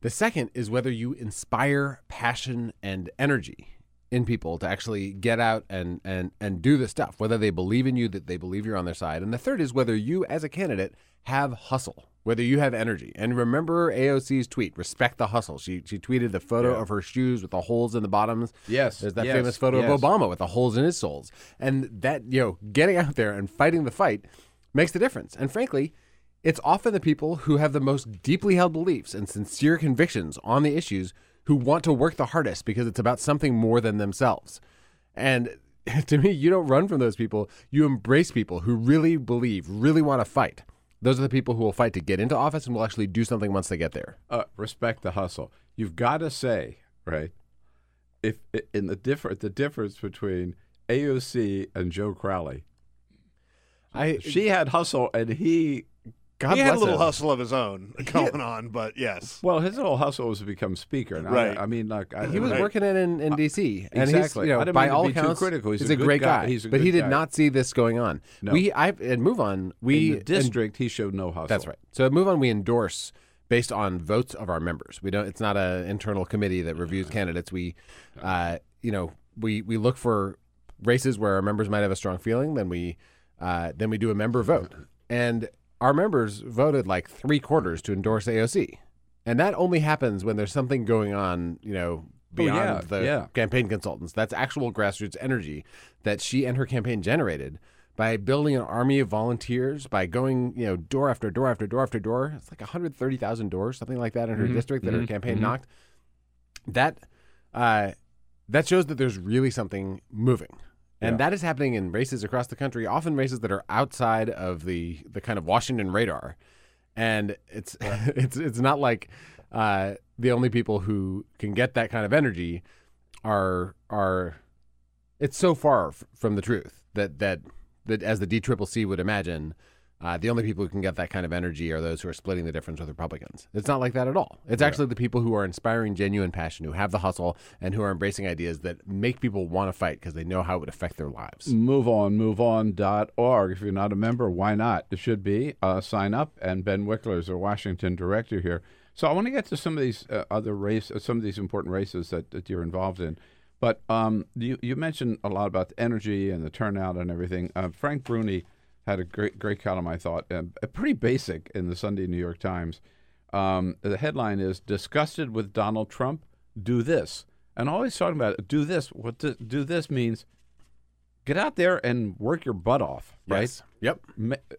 The second is whether you inspire passion and energy in people to actually get out and and and do the stuff. Whether they believe in you, that they believe you're on their side, and the third is whether you, as a candidate, have hustle. Whether you have energy, and remember AOC's tweet, "Respect the hustle." She she tweeted the photo of her shoes with the holes in the bottoms. Yes, there's that yes, famous photo yes. of Obama with the holes in his soles, and that you know, getting out there and fighting the fight makes the difference. And frankly, it's often the people who have the most deeply held beliefs and sincere convictions on the issues who want to work the hardest because it's about something more than themselves. And to me, you don't run from those people. You embrace people who really believe, really want to fight. Those are the people who will fight to get into office and will actually do something once they get there. uh, respect the hustle. You've got to say right if in the different the difference between AOC and Joe Crowley. I She had hustle, and he. God he had a little him. hustle of his own going on, but yes. Well, his little hustle was to become speaker. And Right. I, I mean, like I, He was I- working it in, in D.C. and exactly. he's, you I know, didn't by mean to all be too accounts, critical. He's he's a a, great guy. guy. He's a but he did guy. not see this going on. No. We, I, and move on. We in the and- district. he showed no hustle. That's right. So move on, we endorse based on votes of our members. We don't. It's not an internal committee that reviews candidates. We, uh, you know, we we look for races where our members might have a strong feeling. Then we, uh, then we do a member vote, and our members voted like three quarters to endorse AOC, and that only happens when there's something going on. You know. Beyond Oh, yeah, the yeah. campaign consultants. That's actual grassroots energy that she and her campaign generated by building an army of volunteers, by going, you know, door after door after door after door. It's like 130,000 doors, something like that in her Mm-hmm, district that her campaign knocked. That uh, that shows that there's really something moving. And Yeah. that is happening in races across the country, often races that are outside of the the kind of Washington radar. And it's it's it's not like uh, the only people who can get that kind of energy are are it's so far f- from the truth that that that as the DCCC would imagine, uh, the only people who can get that kind of energy are those who are splitting the difference with Republicans. It's not like that at all. It's actually the people who are inspiring genuine passion, who have the hustle, and who are embracing ideas that make people want to fight because they know how it would affect their lives. Move on, moveon.org. If you're not a member, why not? It should be. Uh, sign up. And Ben Wikler is our Washington director here. So I want to get to some of these uh, other race, uh, some of these important races that, that you're involved in. But um, you, you mentioned a lot about the energy and the turnout and everything. Uh, Frank Bruni had a great, great column, I thought, uh, pretty basic in the Sunday New York Times. Um, the headline is "Disgusted with Donald Trump? Do this." And always talking about do this. What do, do this means? Get out there and work your butt off, right? Yes. Yep.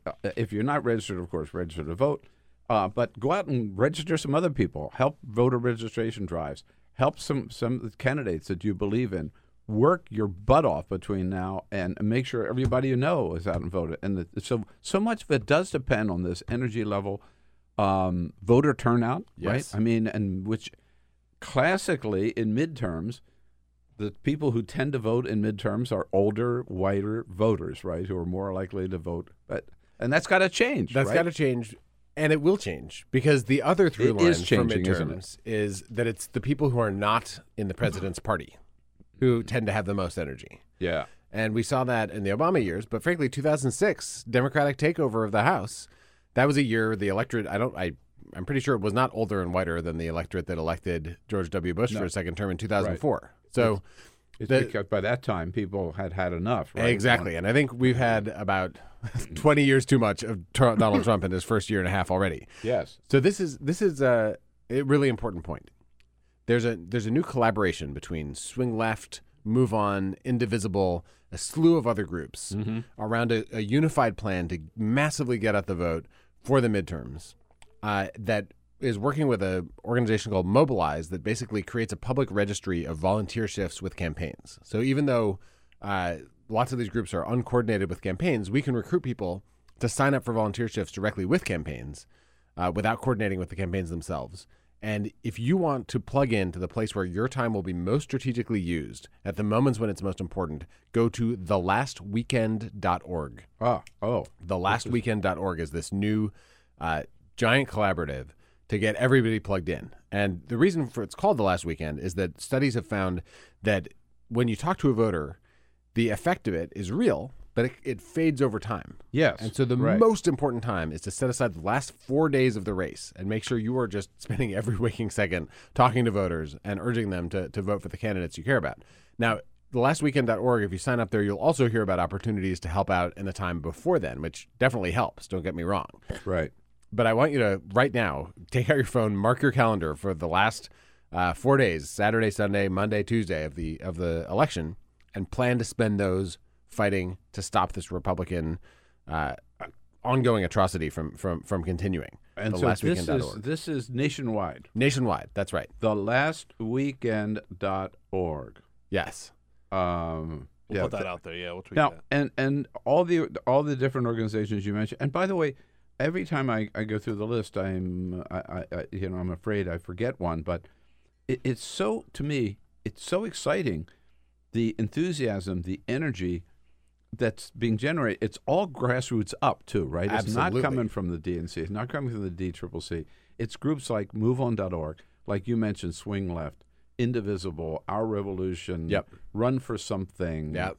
Uh, If you're not registered, of course, register to vote. Uh, but go out and register some other people. Help voter registration drives. Help some some candidates that you believe in. Work your butt off between now and make sure everybody you know is out and voted. And the, so so much of it does depend on this energy level, um, voter turnout, Yes. right? I mean, and which classically in midterms, the people who tend to vote in midterms are older, whiter voters, right? Who are more likely to vote. But and that's got to change. That's right? got to change, and it will change because the other through line for midterms is that it's the people who are not in the president's party who tend to have the most energy. Yeah. And we saw that in the Obama years, but frankly, 2006 Democratic takeover of the House, that was a year the electorate. I don't. I. I'm pretty sure it was not older and whiter than the electorate that elected George W. Bush for a second term in 2004. So It's The- because by that time people had had enough. Right? Exactly. And I think we've had about 20 years too much of Tr- Donald Trump in his first year and a half already. Yes. So this is this is a, a really important point. There's a there's a new collaboration between Swing Left, Move On, Indivisible, a slew of other groups around a, a unified plan to massively get out the vote for the midterms. Uh, that is working with an organization called Mobilize that basically creates a public registry of volunteer shifts with campaigns. So even though uh, lots of these groups are uncoordinated with campaigns, we can recruit people to sign up for volunteer shifts directly with campaigns uh, without coordinating with the campaigns themselves. And if you want to plug in to the place where your time will be most strategically used at the moments when it's most important, go to thelastweekend.org. Ah, oh. Thelastweekend.org is this new uh, giant collaborative to get everybody plugged in. And the reason for it's called The Last Weekend is that studies have found that when you talk to a voter, the effect of it is real, but it, it fades over time. Yes. And so the right. most important time is to set aside the last four days of the race and make sure you are just spending every waking second talking to voters and urging them to, to vote for the candidates you care about. Now, thelastweekend.org, if you sign up there, you'll also hear about opportunities to help out in the time before then, which definitely helps. Don't get me wrong. Right. But I want you to, right now, take out your phone, mark your calendar for the last uh, four days Saturday, Sunday, Monday, Tuesday of the, of the election and plan to spend those fighting to stop this Republican uh, ongoing atrocity from from from continuing. And the so this is this is nationwide. nationwide. That's right. The lastweekend.org. Yes. Um, We'll yeah, put that th- out there. Yeah, we'll tweet Now, that. and and all the all the different organizations you mentioned. And by the way, every time I, I go through the list, I'm I, I, I you know I'm afraid I forget one. But it, it's so to me, it's so exciting, the enthusiasm, the energy that's being generated. It's all grassroots up too, right? It's Absolutely. not coming from the DNC. It's not coming from the DCCC. It's groups like MoveOn.org, like you mentioned, Swing Left, Indivisible, Our Revolution, Yep. Run for Something, Yep.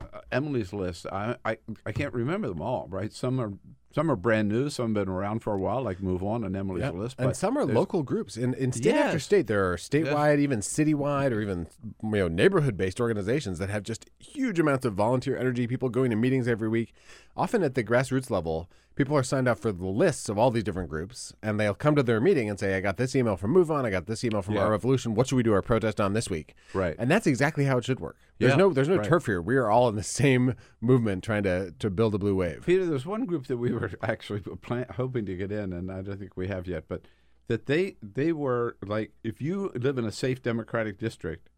uh, Emily's list. I, I I can't remember them all. Right? Some are some are brand new. Some have been around for a while, like Move On and Emily's Yep. list. And but some are local groups in, in state after state. There are statewide, even citywide, or even you know neighborhood-based organizations that have just huge amounts of volunteer energy. People going to meetings every week. Often at the grassroots level, people are signed up for the lists of all these different groups, and they'll come to their meeting and say, "I got this email from Move On. I got this email from Yeah. Our Revolution. What should we do our protest on this week?" Right. And that's exactly how it should work. There's Yeah. no there's no Right. turf here. We are all in the same movement, trying to to build a blue wave. Peter, there's one group that we were actually plan- hoping to get in, and I don't think we have yet. But that they they were like, if you live in a safe Democratic district,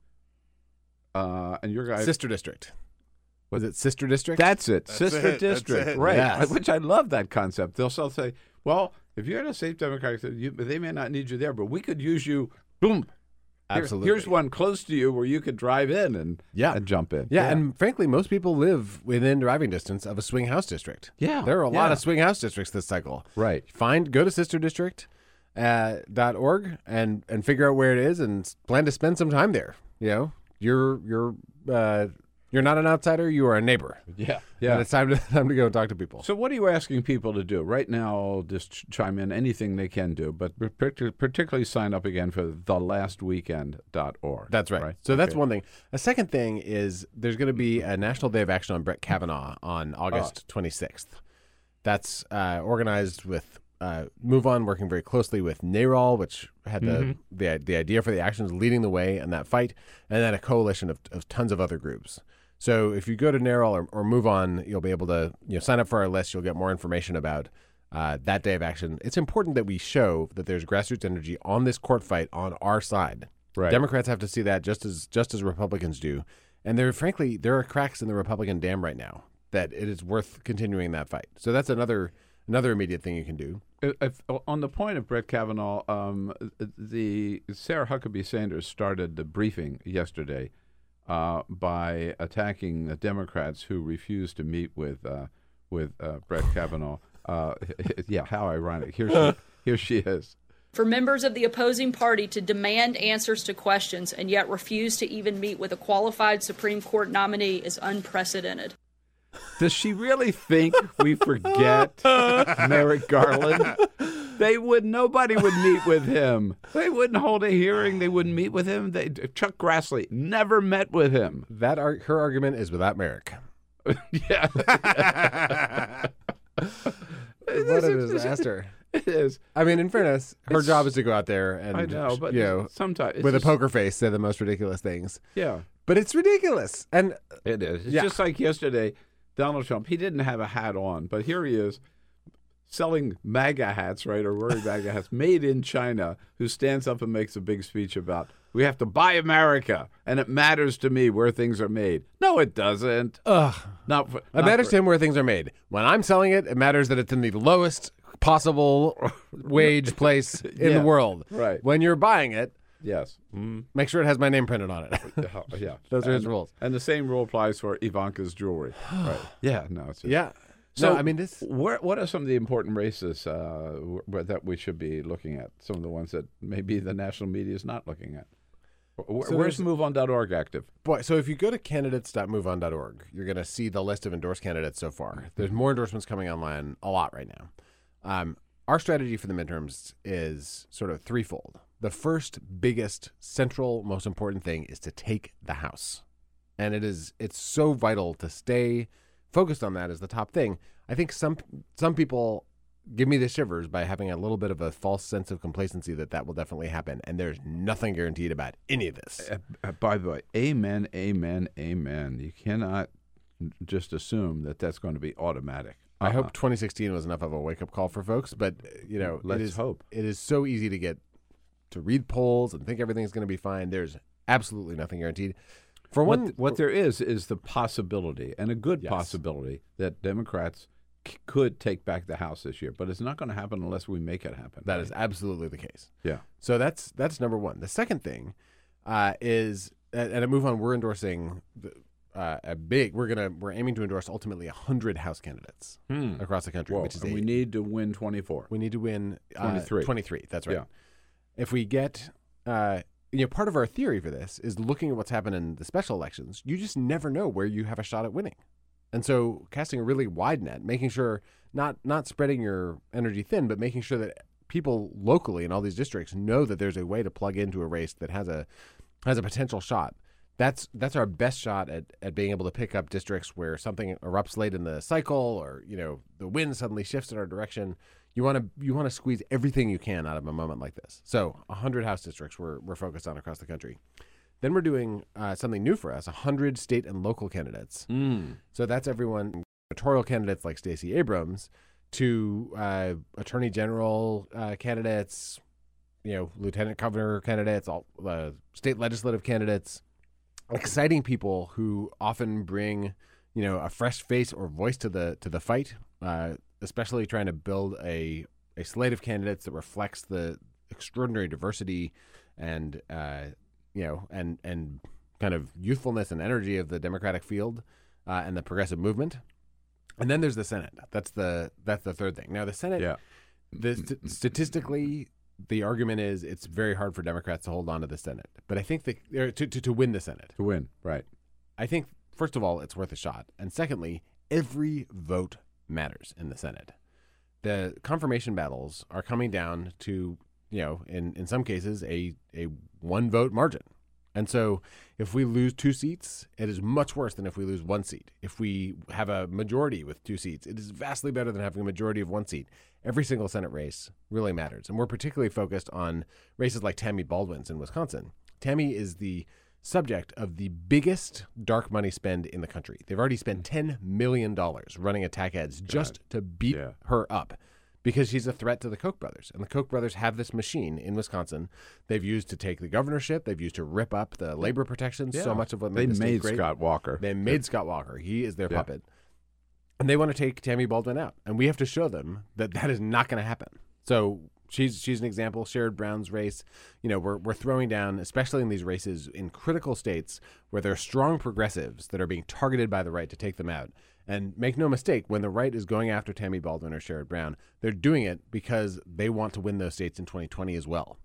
uh, and your guy Sister district. Was it sister district? That's it, That's sister it, that's district, it. right? Yes. Which I love that concept. They'll still say, "Well, if you're in a safe Democratic, you, they may not need you there, but we could use you." Boom. Here- Absolutely. here's one close to you where you could drive in and Yeah. and jump in. Yeah, and frankly, most people live within driving distance of a swing house district. Yeah, there are a lot of swing house districts this cycle. right. Find go to sisterdistrict uh, dot org and and figure out where it is and plan to spend some time there. You know, you're you're uh, you're not an outsider. You are a neighbor. Yeah, and yeah. it's time to time to go and talk to people. So, what are you asking people to do right now? I'll just ch- chime in anything they can do, but particularly sign up again for thelastweekend.org. That's right. So that's one thing. A second thing is there's going to be a National Day of Action on Brett Kavanaugh on August 26th. That's uh, organized with uh, Move On, working very closely with NARAL, which had the, the the idea for the actions, leading the way in that fight, and then a coalition of, of tons of other groups. So if you go to NARAL or, or Move On, you'll be able to you know sign up for our list. You'll get more information about uh, that day of action. It's important that we show that there's grassroots energy on this court fight on our side. Right. Democrats have to see that just as just as Republicans do, and there frankly there are cracks in the Republican dam right now that it is worth continuing that fight. So that's another another immediate thing you can do. If, if- on the point of Brett Kavanaugh, um, the Sarah Huckabee Sanders started the briefing yesterday uh, by attacking the Democrats who refused to meet with uh, with uh, Brett Kavanaugh. Uh, yeah, how ironic! Here she here she is. For members of the opposing party to demand answers to questions and yet refuse to even meet with a qualified Supreme Court nominee is unprecedented. Does she really think we forget Merrick Garland? They would. Nobody would meet with him. They wouldn't hold a hearing. They wouldn't meet with him. They, Chuck Grassley never met with him. That ar- her argument is without Merrick. Yeah, What a disaster! it is. I mean, in fairness, her It's- job is to go out there and I know, but you know sometimes it's with just- a poker face say the most ridiculous things. Yeah, But it's ridiculous, and it is. It's Yeah. just like yesterday, Donald Trump. He didn't have a hat on, but here he is selling MAGA hats, right, or wearing MAGA hats made in China. Who stands up and makes a big speech about We have to buy America, and it matters to me where things are made. No, it doesn't. Ugh. Not for, It matters for- to him where things are made. When I'm selling it, it matters that it's in the lowest possible wage place in Yeah, the world. right. When you're buying it, Yes. Mm, make sure it has my name printed on it. yeah. Those are his rules. And the same rule applies for Ivanka's jewelry. right. Yeah. No. It's yeah. So no, I mean this. Where, what are some of the important races uh, that we should be looking at? Some of the ones that maybe the national media is not looking at. So where's MoveOn.org active? Boy, so if you go to candidates.moveon.org, you're going to see the list of endorsed candidates so far. There's more endorsements coming online a lot right now. Um, our strategy for the midterms is sort of threefold. The first, biggest, central, most important thing is to take the House, and it is it's so vital to stay focused on that as the top thing. I think some some people give me the shivers by having a little bit of a false sense of complacency that that will definitely happen, and there's nothing guaranteed about any of this. Uh, uh, by the way, amen, amen, amen. You cannot just assume that that's going to be automatic. I Uh-uh. hope 2016 was enough of a wake up call for folks, but you know, Let's it is, hope. It is so easy to get to read polls and think everything's going to be fine. There's absolutely nothing guaranteed. For What, one, what there is is the possibility, and a good Yes. possibility, that Democrats c- could take back the House this year. But it's not going to happen unless we make it happen. that right? is absolutely the case. yeah. So that's that's number one. The second thing uh, is, and a move on. We're endorsing the, uh, a big. We're gonna we're aiming to endorse ultimately hundred House candidates across the country, Whoa, which is and we need to win 24. We need to win uh, 23. 23. That's right. Yeah. If we get, uh, you know, part of our theory for this is looking at what's happened in the special elections. You just never know where you have a shot at winning, and so casting a really wide net, making sure not not spreading your energy thin, but making sure that people locally in all these districts know that there's a way to plug into a race that has a has a potential shot. That's that's our best shot at, at being able to pick up districts where something erupts late in the cycle, or you know the wind suddenly shifts in our direction. You want to you want to squeeze everything you can out of a moment like this. So, hundred house districts we're we're focused on across the country. Then we're doing uh, something new for us: hundred state and local candidates. Mm. So that's everyone electoral candidates like Stacey Abrams to uh, attorney general uh, candidates, you know, lieutenant governor candidates, all uh, state legislative candidates, exciting people who often bring you know a fresh face or voice to the to the fight. Especially trying to build a a slate of candidates that reflects the extraordinary diversity and uh, you know and and kind of youthfulness and energy of the Democratic field uh, and the progressive movement. And then there's the Senate. That's the that's the third thing. Now the Senate, Yeah. the st- statistically, the argument is it's very hard for Democrats to hold on to the Senate. But I think the to, to to win the Senate, To win, right. I think first of all it's worth a shot, and secondly, every vote matters in the Senate. The confirmation battles are coming down to you know in in some cases a a one vote margin. And so, if we lose two seats, it is much worse than if we lose one seat. If we have a majority with two seats, it is vastly better than having a majority of one seat. Every single Senate race really matters. And we're particularly focused on races like Tammy Baldwin's in Wisconsin. Tammy is the subject of the biggest dark money spend in the country. They've already spent mm. $10 million running attack ads just to beat Yeah. her up because she's a threat to the Koch brothers. And the Koch brothers have this machine in Wisconsin they've used to take the governorship, they've used to rip up the labor protections, so much of what They made the made great. Scott Walker. They made Scott Walker. He is their Yeah. puppet. And they want to take Tammy Baldwin out. And we have to show them that that is not going to happen. So she's she's an example. Sherrod Brown's race, you know, we're, we're throwing down, especially in these races in critical states where there are strong progressives that are being targeted by the right to take them out. And make no mistake, when the right is going after Tammy Baldwin or Sherrod Brown, they're doing it because they want to win those states in 2020 as well.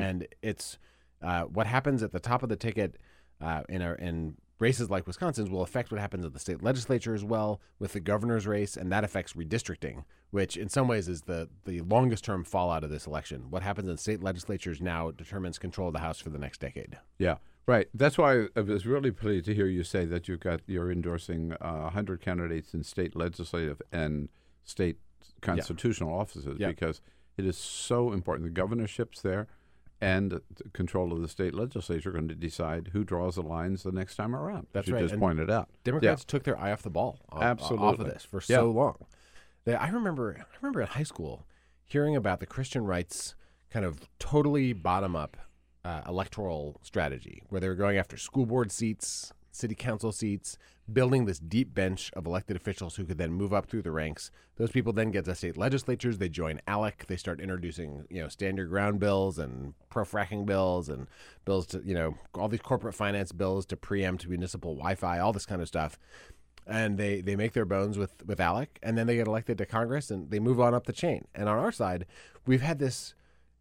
And it's uh, what happens at the top of the ticket uh, in our in races like Wisconsin's will affect what happens at the state legislature as well with the governor's race, and that affects redistricting, which in some ways is the the longest term fallout of this election. What happens in state legislatures now determines control of the House for the next decade. Yeah, right. That's why I was really pleased to hear you say that you've got you're endorsing uh, 100 candidates in state legislative and state constitutional offices Yeah. because it is so important. The governorships there and the control of the state legislature are going to decide who draws the lines the next time around. That's you right, just and pointed out. Democrats took their eye off the ball o- off Absolutely. of this for Yeah. so long. They, I remember I remember in high school hearing about the Christian rights kind of totally bottom up uh, electoral strategy where they were going after school board seats, city council seats, building this deep bench of elected officials who could then move up through the ranks. Those people then get to state legislatures. They join ALEC. They start introducing, you know, stand your ground bills and pro fracking bills and bills to, you know, all these corporate finance bills to preempt municipal Wi-Fi, all this kind of stuff. And they, they make their bones with, with ALEC, and then they get elected to Congress, and they move on up the chain. And on our side, we've had this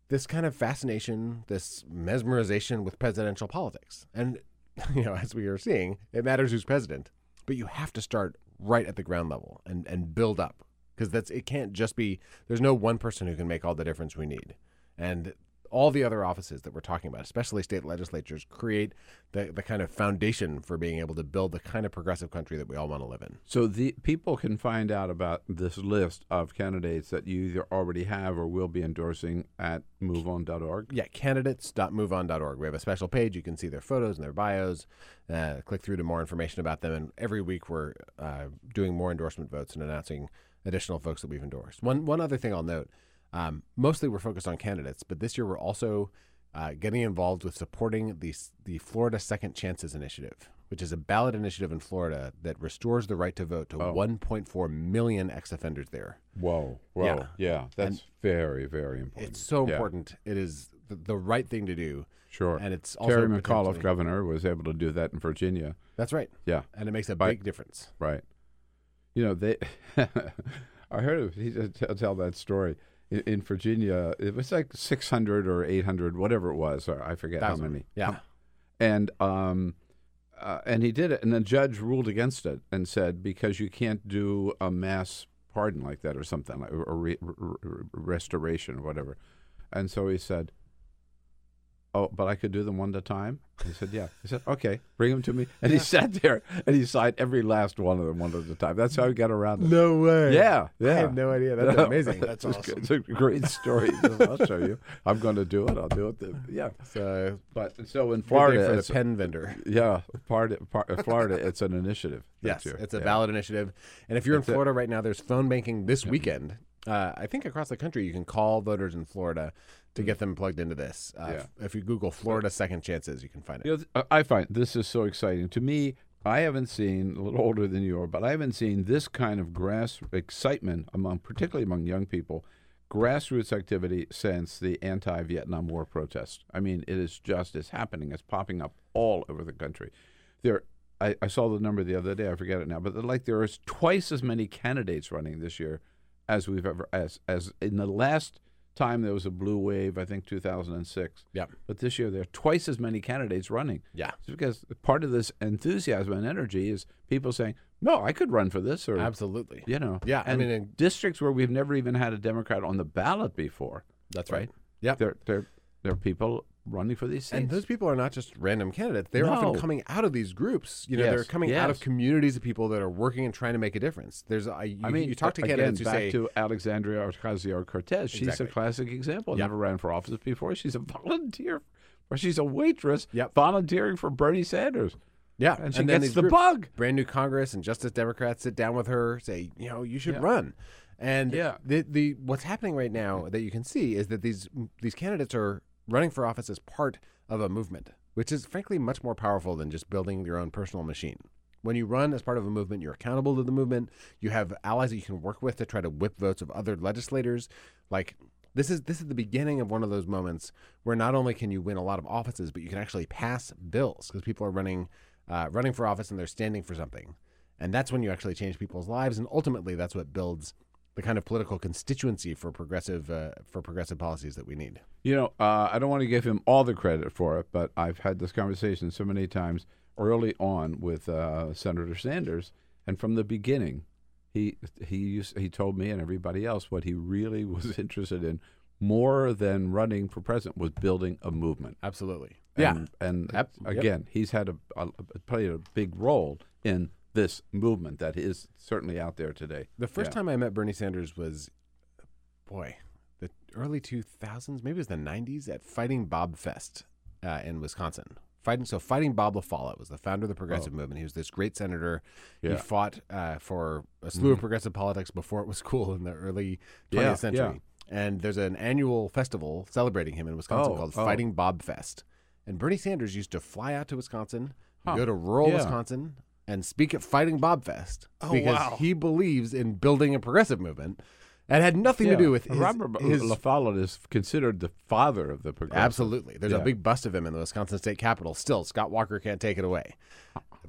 this kind of fascination, this mesmerization with presidential politics. And you know, as we are seeing, it matters who's president, but you have to start right at the ground level and and build up because that's it can't just be there's no one person who can make all the difference we need. And all the other offices that we're talking about, especially state legislatures, create the, the kind of foundation for being able to build the kind of progressive country that we all want to live in. So the people can find out about this list of candidates that you either already have or will be endorsing at moveon.org. Yeah, candidates.moveon.org. We have a special page. You can see their photos and their bios. Uh, click through to more information about them. And every week we're uh, doing more endorsement votes and announcing additional folks that we've endorsed. One one other thing I'll note um, mostly we're focused on candidates, but this year we're also uh, getting involved with supporting the the Florida Second Chances Initiative, which is a ballot initiative in Florida that restores the right to vote to Oh. 1.4 million ex-offenders there. Whoa, whoa, Yeah. yeah, that's And very, very important. It's so Yeah, important. It is the, the right thing to do. Sure. And it's also Terry McAuliffe, governor, was able to do that in Virginia. That's right. Yeah, And it makes a By- big difference. Right. You know, they. I heard of, he tell that story in, in Virginia. It was like six hundred or eight hundred, whatever it was. Or I forget Thousand. how many. Yeah. And um, uh, and he did it, and the judge ruled against it and said because you can't do a mass pardon like that or something like or re- r- r- restoration or whatever. And so he said, "Oh, but I could do them one at a time." He said, "Yeah." He said, "Okay, bring them to me." And he sat there and he signed every last one of them one at a time. That's how he got around it. No way. Yeah, I yeah. had no idea. That's amazing. That's awesome. It's a great story. I'll show you. I'm going to do it. I'll do it. The, yeah. So, But so in Florida for it's, pen vendor. yeah, part, part, Florida, it's an initiative. Yes, year. it's a Yeah. ballot initiative. And if you're That's in. Florida right now, there's phone banking this weekend. Uh, I think across the country, you can call voters in Florida to get them plugged into this. Uh, Yeah. if, you Google Florida Second Chances, you can find it. You know, I find this is so exciting. To me, I haven't seen a little older than you are, but I haven't seen this kind of grass excitement among, particularly among young people, grassroots activity since the anti-Vietnam War protest. I mean, it is just it's happening. It's popping up all over the country. There, I, I saw the number the other day. I forget it now, but like there is twice as many candidates running this year as we've ever as as in the last time there was a blue wave. I think 2006. Yeah. But this year there are twice as many candidates running. Yeah. It's because part of this enthusiasm and energy is people saying, "No, I could run for this," or Absolutely. you know, Yeah, I mean, in- districts where we've never even had a Democrat on the ballot before. That's right. right. Yep. There, there, there are people running for these seats. And those people are not just random candidates. They're often coming out of these groups. You know, Yes, they're coming out of communities of people that are working and trying to make a difference. There's, a, you, I mean, you talk to again, candidates who back say, to Alexandria Ocasio Cortez. She's Exactly. a classic example. Yep. Never ran for office before. She's a volunteer, or she's a waitress Yep. volunteering for Bernie Sanders. yeah, And she then gets the groups- bug. Brand new Congress and Justice Democrats sit down with her, say, you know, you should Yeah. run. And Yeah. the the what's happening right now that you can see is that these these candidates are running for office is part of a movement, which is frankly much more powerful than just building your own personal machine. When you run as part of a movement, you're accountable to the movement. You have allies that you can work with to try to whip votes of other legislators. Like this is this is the beginning of one of those moments where not only can you win a lot of offices, but you can actually pass bills because people are running uh, running for office and they're standing for something, and that's when you actually change people's lives, and ultimately that's what builds the kind of political constituency for progressive uh, for progressive policies that we need. You know, uh, I don't want to give him all the credit for it, but I've had this conversation so many times early on with uh, Senator Sanders, and from the beginning, he he used, he told me and everybody else what he really was interested in more than running for president was building a movement. Absolutely. And, and Yep. Yep. again, he's had a, a played a big role in this movement that is certainly out there today. The first Yeah. time I met Bernie Sanders was, boy, the early 2000s, maybe it was the 90s at Fighting Bob Fest uh, in Wisconsin. Fighting so Fighting Bob LaFollette was the founder of the progressive movement. He was this great senator. He Oh. Yeah. Mm-hmm. fought uh, for a slew of progressive politics before it was cool in the early 20th Yeah, century. And there's an annual festival celebrating him in Wisconsin Oh, called oh. Fighting Bob Fest. And Bernie Sanders used to fly out to Wisconsin, Huh. go to rural. Wisconsin, and speak at Fighting Bob Fest Oh, because wow. he believes in building a progressive movement. And had nothing Yeah. to do with his, Robert his La Follette is considered the father of the progressive. Absolutely. There's Yeah. a big bust of him in the Wisconsin State Capitol. Still, Scott Walker can't take it away.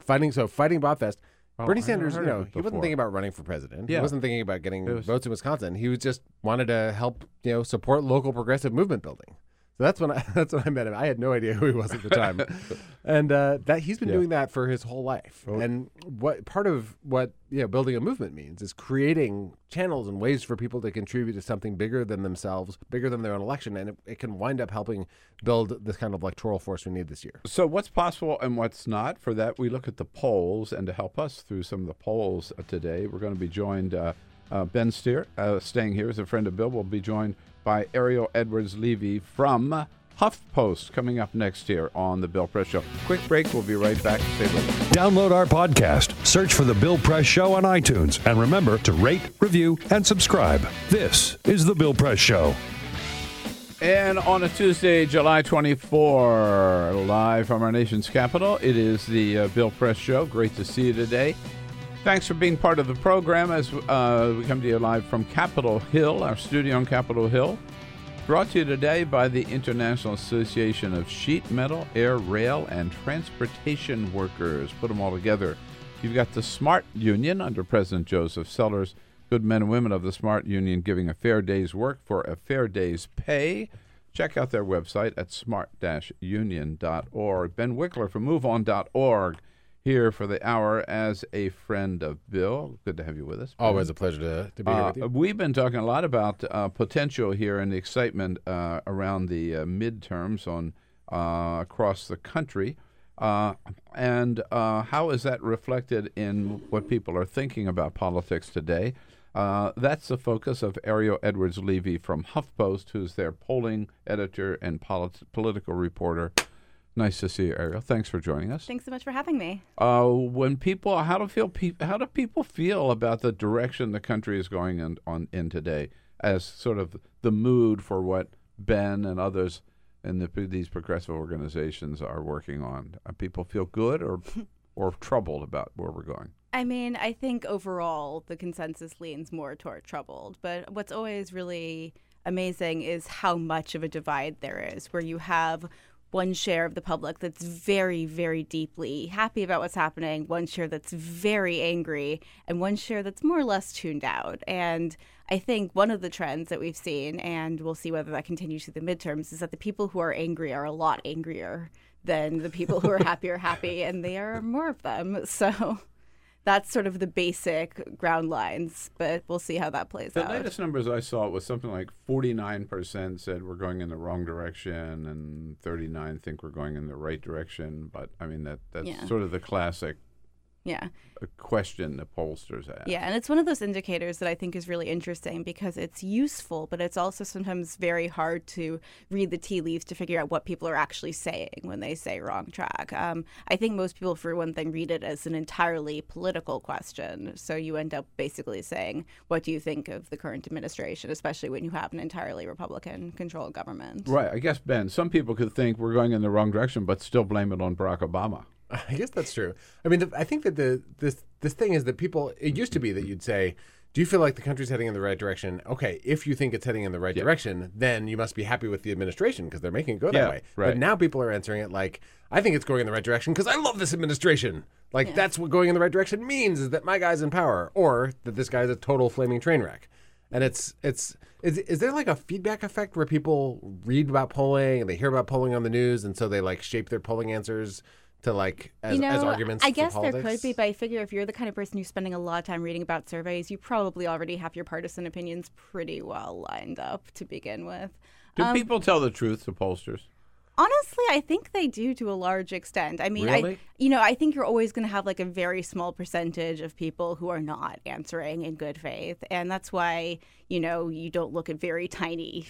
Fighting so fighting Bobfest. Oh, Bernie Sanders, you know, he wasn't thinking about running for president. Yeah. He wasn't thinking about getting was- votes in Wisconsin. He was just wanted to help, you know, support local progressive movement building. So that's when I that's when I met him. I had no idea who he was at the time, and uh, that he's been Yeah. Oh. doing that for his whole life. And what part of what you know building a movement means is creating channels and ways for people to contribute to something bigger than themselves, bigger than their own election, and it, it can wind up helping build this kind of electoral force we need this year. So, what's possible and what's not? For that, we look at the polls, and to help us through some of the polls today, we're going to be joined. Uh, uh, ben Steer, uh, staying here as a friend of Bill, will be joined by Ariel Edwards Levy from HuffPost coming up next year on the Bill Press Show. Quick break. We'll be right back. Stay with us. Download our podcast, search for The Bill Press Show on iTunes, and remember to rate, review, and subscribe. This is The Bill Press Show. And on a Tuesday, July 24, live from our nation's capital, it is the uh, Bill Press Show. Great to see you today. Thanks for being part of the program as uh, we come to you live from Capitol Hill, our studio on Capitol Hill. Brought to you today by the International Association of Sheet Metal, Air, Rail, and Transportation Workers. Put them all together. You've got the SMART Union under President Joseph Sellers. Good men and women of the SMART Union giving a fair day's work for a fair day's pay. Check out their website at smart-union.org. Ben Wikler from MoveOn.org here for the hour as a friend of Bill. Good to have you with us. Ben. Always a pleasure to, to be here Uh, with you. we've been talking a lot about uh, potential here and the excitement uh, around the uh, midterms on uh, across the country, uh, and uh, how is that reflected in what people are thinking about politics today? Uh, that's the focus of Ariel Edwards Levy from HuffPost, who's their polling editor and polit- political reporter. Nice to see you, Ariel. Thanks for joining us. Thanks so much for having me. Uh, when people, how do feel? Pe- how do people feel about the direction the country is going in on in today, as sort of the mood for what Ben and others in the, these progressive organizations are working on? Uh, people feel good or or troubled about where we're going? I mean, I think overall the consensus leans more toward troubled, but what's always really amazing is how much of a divide there is, where you have one share of the public that's very, very deeply happy about what's happening, one share that's very angry, and one share that's more or less tuned out. And I think one of the trends that we've seen, and we'll see whether that continues through the midterms, is that the people who are angry are a lot angrier than the people who are happy are happy, and they are more of them. So that's sort of the basic ground lines, but we'll see how that plays The out. The latest numbers I saw was something like 49% said we're going in the wrong direction, and 39 think we're going in the right direction. But I mean that that's Yeah. sort of the classic yeah. A question the pollsters ask. Yeah, and it's one of those indicators that I think is really interesting because it's useful, but it's also sometimes very hard to read the tea leaves to figure out what people are actually saying when they say wrong track. Um, I think most people, for one thing, read it as an entirely political question. So you end up basically saying, What do you think of the current administration, especially when you have an entirely Republican controlled government? Right. I guess, Ben, some people could think we're going in the wrong direction, but still blame it on Barack Obama. I guess that's true. I mean, the, I think that the this this thing is that people. It used to be that you'd say, "Do you feel like the country's heading in the right direction?" Okay, if you think it's heading in the right Yeah. direction, then you must be happy with the administration because they're making it go Yeah, that way. right. But now people are answering it like, "I think it's going in the right direction because I love this administration." Like that's what going in the right direction means is that my guy's in power, or that this guy's a total flaming train wreck. And it's it's is is there like a feedback effect where people read about polling and they hear about polling on the news, and so they like shape their polling answers to like as, you know, as arguments. I for guess there could be, but I figure if you're the kind of person who's spending a lot of time reading about surveys, you probably already have your partisan opinions pretty well lined up to begin with. Do Um, people tell the truth to pollsters? Honestly, I think they do to a large extent. I mean, Really? I you know, I think you're always going to have like a very small percentage of people who are not answering in good faith, and that's why you know you don't look at very tiny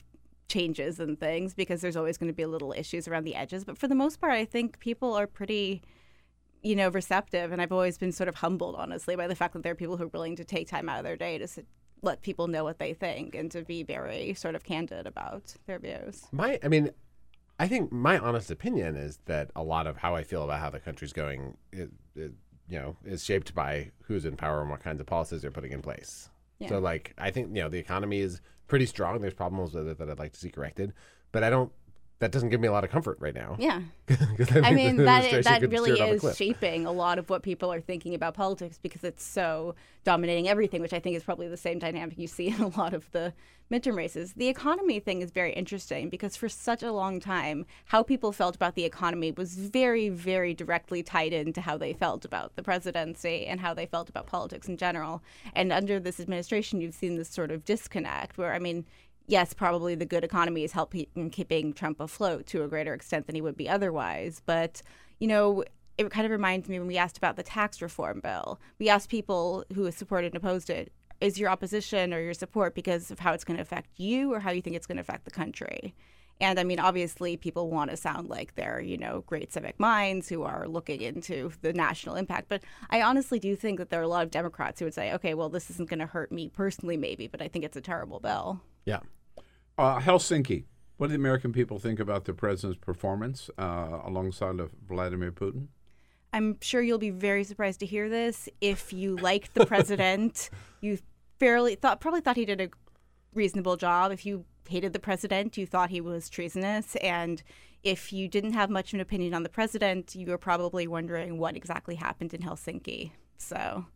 changes and things because there's always going to be little issues around the edges. But for the most part, I think people are pretty you know receptive, and I've always been sort of humbled, honestly, by the fact that there are people who are willing to take time out of their day to. Sit, let people know what they think and to be very sort of candid about their views. My, I mean, I think my honest opinion is that a lot of how I feel about how the country's going, it, it, you know, is shaped by who's in power and what kinds of policies they're putting in place. Yeah. So, like, I think you know the economy is pretty strong. There's problems with it that I'd like to see corrected, but I don't. That doesn't give me a lot of comfort right now. Yeah. I think mean that that really off a is shaping a lot of what people are thinking about politics because it's so dominating everything, which I think is probably the same dynamic you see in a lot of the midterm races. The economy thing is very interesting because for such a long time, how people felt about the economy was very, very directly tied into how they felt about the presidency and how they felt about politics in general. And under this administration, you've seen this sort of disconnect where, I mean, yes, probably the good economy is helping keeping Trump afloat to a greater extent than he would be otherwise. But, you know, it kind of reminds me when we asked about the tax reform bill. We asked people who supported and opposed it, is your opposition or your support because of how it's going to affect you or how you think it's going to affect the country? And I mean, obviously, people want to sound like they're, you know, great civic minds who are looking into the national impact. But I honestly do think that there are a lot of Democrats who would say, okay, well, this isn't going to hurt me personally, maybe, but I think it's a terrible bill. Yeah. Uh, Helsinki. What do the American people think about the president's performance uh, alongside of Vladimir Putin? I'm sure you'll be very surprised to hear this. If you liked the president, you fairly thought probably thought he did a reasonable job. If you hated the president, you thought he was treasonous, and if you didn't have much of an opinion on the president, you were probably wondering what exactly happened in Helsinki. So,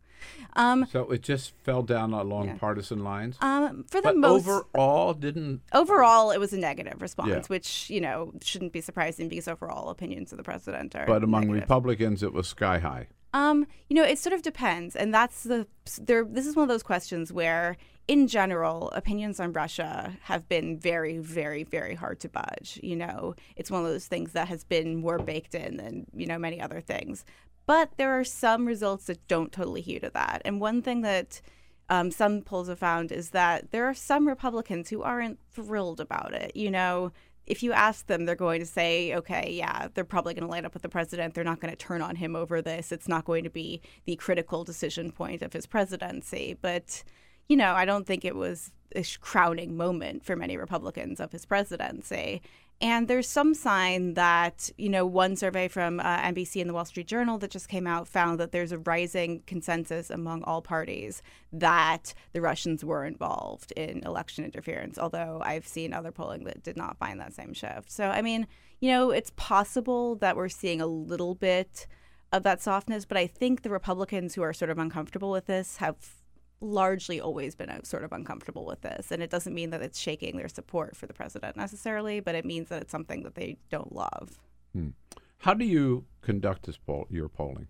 um, So it just fell down along Yeah. partisan lines. um, for the but most overall, didn't overall, it was a negative response, Yeah. which you know shouldn't be surprising because overall opinions of the president are. but among negative. Republicans it was sky high. Um, you know, it sort of depends, and that's the there. This is one of those questions where, in general, opinions on Russia have been very, very, very hard to budge. You know, it's one of those things that has been more baked in than you know many other things. But there are some results that don't totally hew to that, and one thing that um, some polls have found is that there are some Republicans who aren't thrilled about it. You know, if you ask them, they're going to say, okay, yeah, they're probably going to line up with the president. They're not going to turn on him over this. It's not going to be the critical decision point of his presidency. But, you know, I don't think it was a crowning moment for many Republicans of his presidency. And there's some sign that, you know, one survey from uh, NBC and the Wall Street Journal that just came out found that there's a rising consensus among all parties that the Russians were involved in election interference, although I've seen other polling that did not find that same shift. So, I mean, you know, it's possible that we're seeing a little bit of that softness, but I think the Republicans who are sort of uncomfortable with this have largely always been uh, sort of uncomfortable with this. And it doesn't mean that it's shaking their support for the president necessarily, but it means that it's something that they don't love. How do you conduct this poll? Your polling?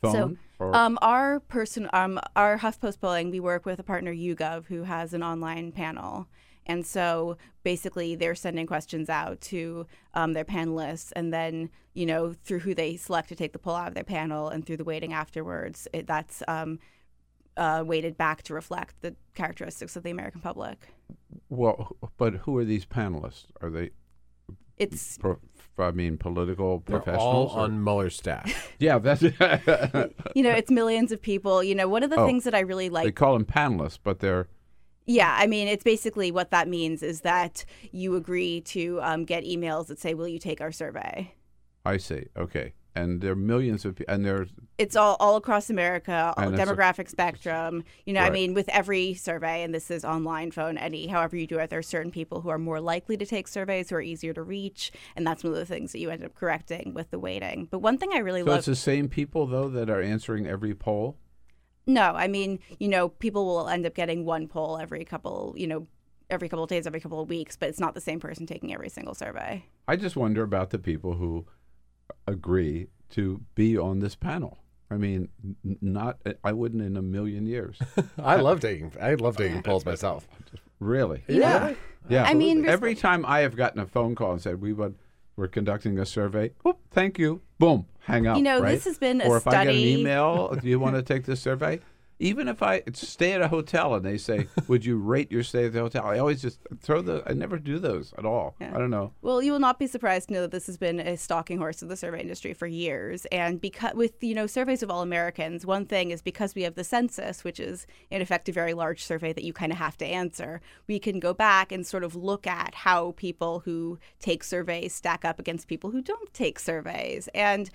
Phone So, or um, our person, um, our HuffPost polling, we work with a partner, YouGov, who has an online panel. And so basically, they're sending questions out to um, their panelists, and then you know through who they select to take the poll out of their panel, and through the weighting afterwards, it, that's um, uh, weighted back to reflect the characteristics of the American public. well, but who are these panelists? Are they? It's Pro, I mean, political They're professionals. all or- on Mueller's staff. yeah, that's. you know it's millions of people. You know one of the Oh, things that I really like. they call them panelists, but they're Yeah, I mean, it's basically what that means is that you agree to um, get emails that say, "Will you take our survey?" I see. Okay, and there are millions of people, and there's It's all all across America, all it's a- demographic spectrum. You know, I mean, with every survey, and this is online, phone, any, however you do it, there are certain people who are more likely to take surveys, who are easier to reach, and that's one of the things that you end up correcting with the weighting. But one thing I really so love. it's the same people though that are answering every poll. No, I mean, you know, people will end up getting one poll every couple, you know, every couple of days, every couple of weeks, but it's not the same person taking every single survey. I just wonder about the people who agree to be on this panel. I mean, not I wouldn't in a million years. I love taking I love taking polls myself. Really? Yeah. Yeah. I mean, every time I have gotten a phone call and said we would we're conducting a survey, whoop, thank you, boom, hang up. You know, right? this has been a or if I get an email, do you want to take this survey? even if I stay at a hotel and they say, "Would you rate your stay at the hotel?" I always just throw the. I never do those at all. Yeah. I don't know. Well, you will not be surprised to know that this has been a stalking horse of the survey industry for years. And because with you know surveys of all Americans, one thing is because we have the census, which is in effect a very large survey that you kind of have to answer. We can go back and sort of look at how people who take surveys stack up against people who don't take surveys, and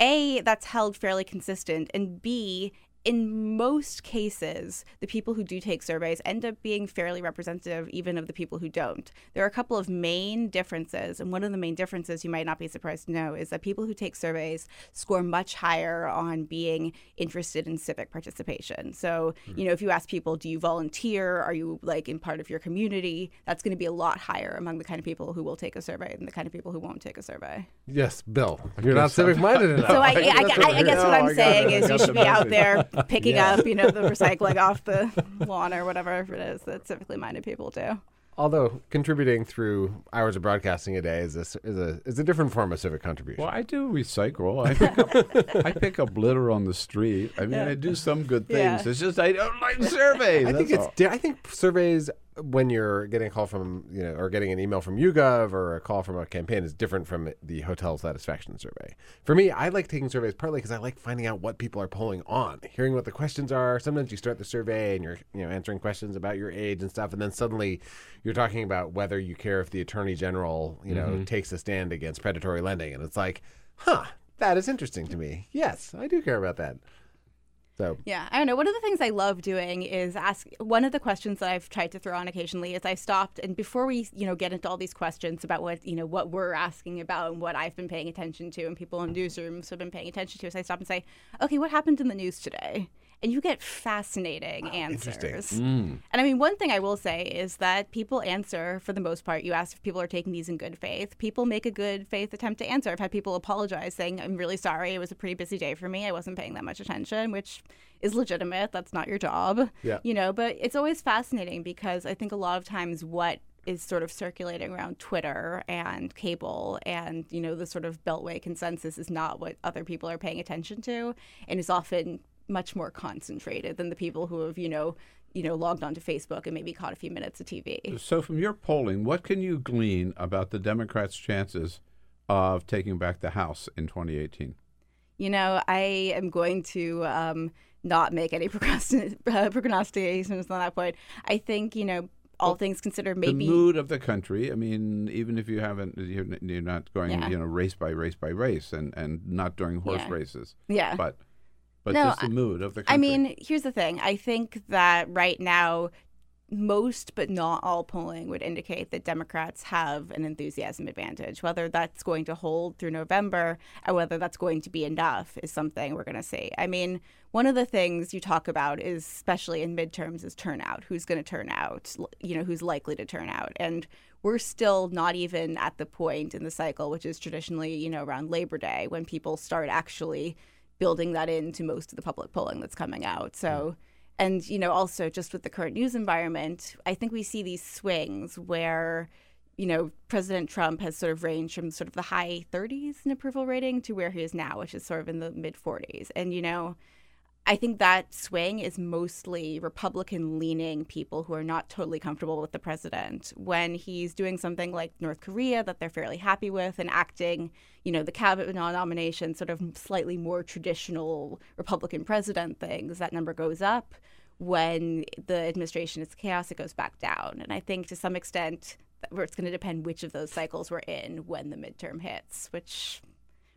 a that's held fairly consistent, and b in most cases, the people who do take surveys end up being fairly representative even of the people who don't. There are a couple of main differences, and one of the main differences you might not be surprised to know is that people who take surveys score much higher on being interested in civic participation. So, hmm. you know, if you ask people, do you volunteer? Are you like in part of your community? That's going to be a lot higher among the kind of people who will take a survey than the kind of people who won't take a survey. Yes, Bill. You're not civic minded enough. So I, I, I, I guess what I'm I saying it. Is you should be out there picking Yeah. up, you know, the recycling off the lawn or whatever it is that civically minded people do. Although contributing through hours of broadcasting a day is a, is a is a different form of civic contribution. Well, I do recycle. I pick up, I pick up litter on the street. I mean, I do some good things. Yeah. It's just I don't like surveys. I think it's. all. I think surveys when you're getting a call from you know or getting an email from YouGov or a call from a campaign is different from the hotel satisfaction survey. For me, I like taking surveys partly because I like finding out what people are polling on, hearing what the questions are. Sometimes you start the survey and you're you know answering questions about your age and stuff, and then suddenly you're talking about whether you care if the attorney general you know mm-hmm. takes a stand against predatory lending, and it's like, huh, that is interesting to me. Yes, I do care about that. So Yeah, I don't know. One of the things I love doing is ask. One of the questions that I've tried to throw on occasionally is I stopped and before we, you know, get into all these questions about what you know what we're asking about and what I've been paying attention to and people in newsrooms have been paying attention to, is I stop and say, okay, what happened in the news today? And you get fascinating answers. Mm. And I mean, one thing I will say is that people answer for the most part. You ask if people are taking these in good faith. People make a good faith attempt to answer. I've had people apologize saying, I'm really sorry. It was a pretty busy day for me. I wasn't paying that much attention, which is legitimate. That's not your job. Yeah. You know, but it's always fascinating because I think a lot of times what is sort of circulating around Twitter and cable and, you know, the sort of Beltway consensus is not what other people are paying attention to and is often much more concentrated than the people who have, you know, you know, logged onto Facebook and maybe caught a few minutes of TV. So, from your polling, what can you glean about the Democrats' chances of taking back the House in 2018? You know, I am going to um, not make any procrastin- uh, prognostications on that point. I think, you know, all things considered, maybe. the mood of the country. I mean, even if you haven't, you're, you're not going, Yeah. you know, race by race by race, and and not during horse Yeah. races. Yeah. But but No, just the I- mood of the country. I mean, here's the thing. I think that right now, most but not all polling would indicate that Democrats have an enthusiasm advantage. Whether that's going to hold through November or whether that's going to be enough is something we're going to see. I mean, one of the things you talk about is, especially in midterms, is turnout. Who's going to turn out? You know, who's likely to turn out? And we're still not even at the point in the cycle, which is traditionally, you know, around Labor Day when people start actually building that into most of the public polling that's coming out. So, mm. and you know, also just with the current news environment, I think we see these swings where, you know, President Trump has sort of ranged from sort of the high 30s in approval rating to where he is now, which is sort of in the mid 40s. And you know, I think that swing is mostly Republican leaning people who are not totally comfortable with the president. When he's doing something like North Korea that they're fairly happy with and acting, you know, the Kavanaugh nomination, sort of slightly more traditional Republican president things, that number goes up. When the administration is chaos, it goes back down. And I think to some extent, it's going to depend which of those cycles we're in when the midterm hits, which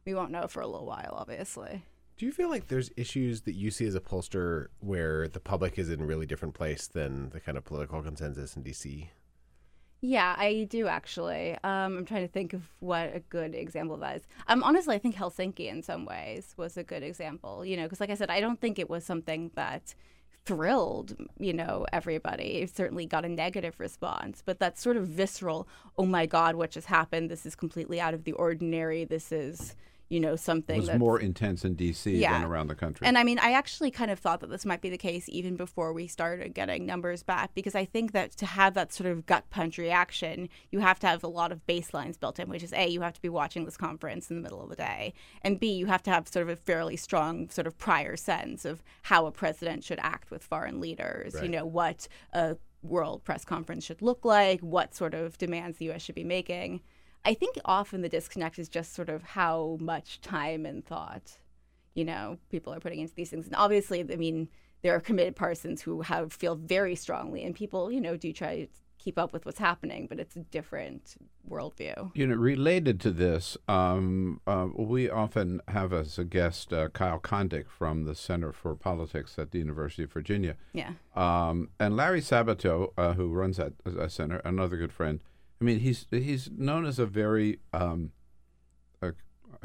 we won't know for a little while, obviously. Do you feel like there's issues that you see as a pollster where the public is in a really different place than the kind of political consensus in DC? Yeah, I do actually. Um, I'm trying to think of what a good example of that is. Um, honestly, I think Helsinki in some ways was a good example. You know, because like I said, I don't think it was something that thrilled, you know, everybody. It certainly got a negative response, but that sort of visceral, oh my God, what just happened? This is completely out of the ordinary. This is, you know, something It was that's more intense in D.C. Yeah. than around the country. And I mean, I actually kind of thought that this might be the case even before we started getting numbers back, because I think that to have that sort of gut punch reaction, you have to have a lot of baselines built in, which is A, you have to be watching this conference in the middle of the day, and B, you have to have sort of a fairly strong sort of prior sense of how a president should act with foreign leaders, you know, what a world press conference should look like, what sort of demands the U.S. should be making. I think often the disconnect is just sort of how much time and thought, you know, people are putting into these things. And obviously, I mean, there are committed persons who have feel very strongly, and people, you know, do try to keep up with what's happening, but it's a different worldview. You know, related to this, um, uh, we often have as a guest uh, Kyle Kondik from the Center for Politics at the University of Virginia. Yeah. Um, and Larry Sabato, uh, who runs that, that center, another good friend. I mean, he's he's known as a very um, uh,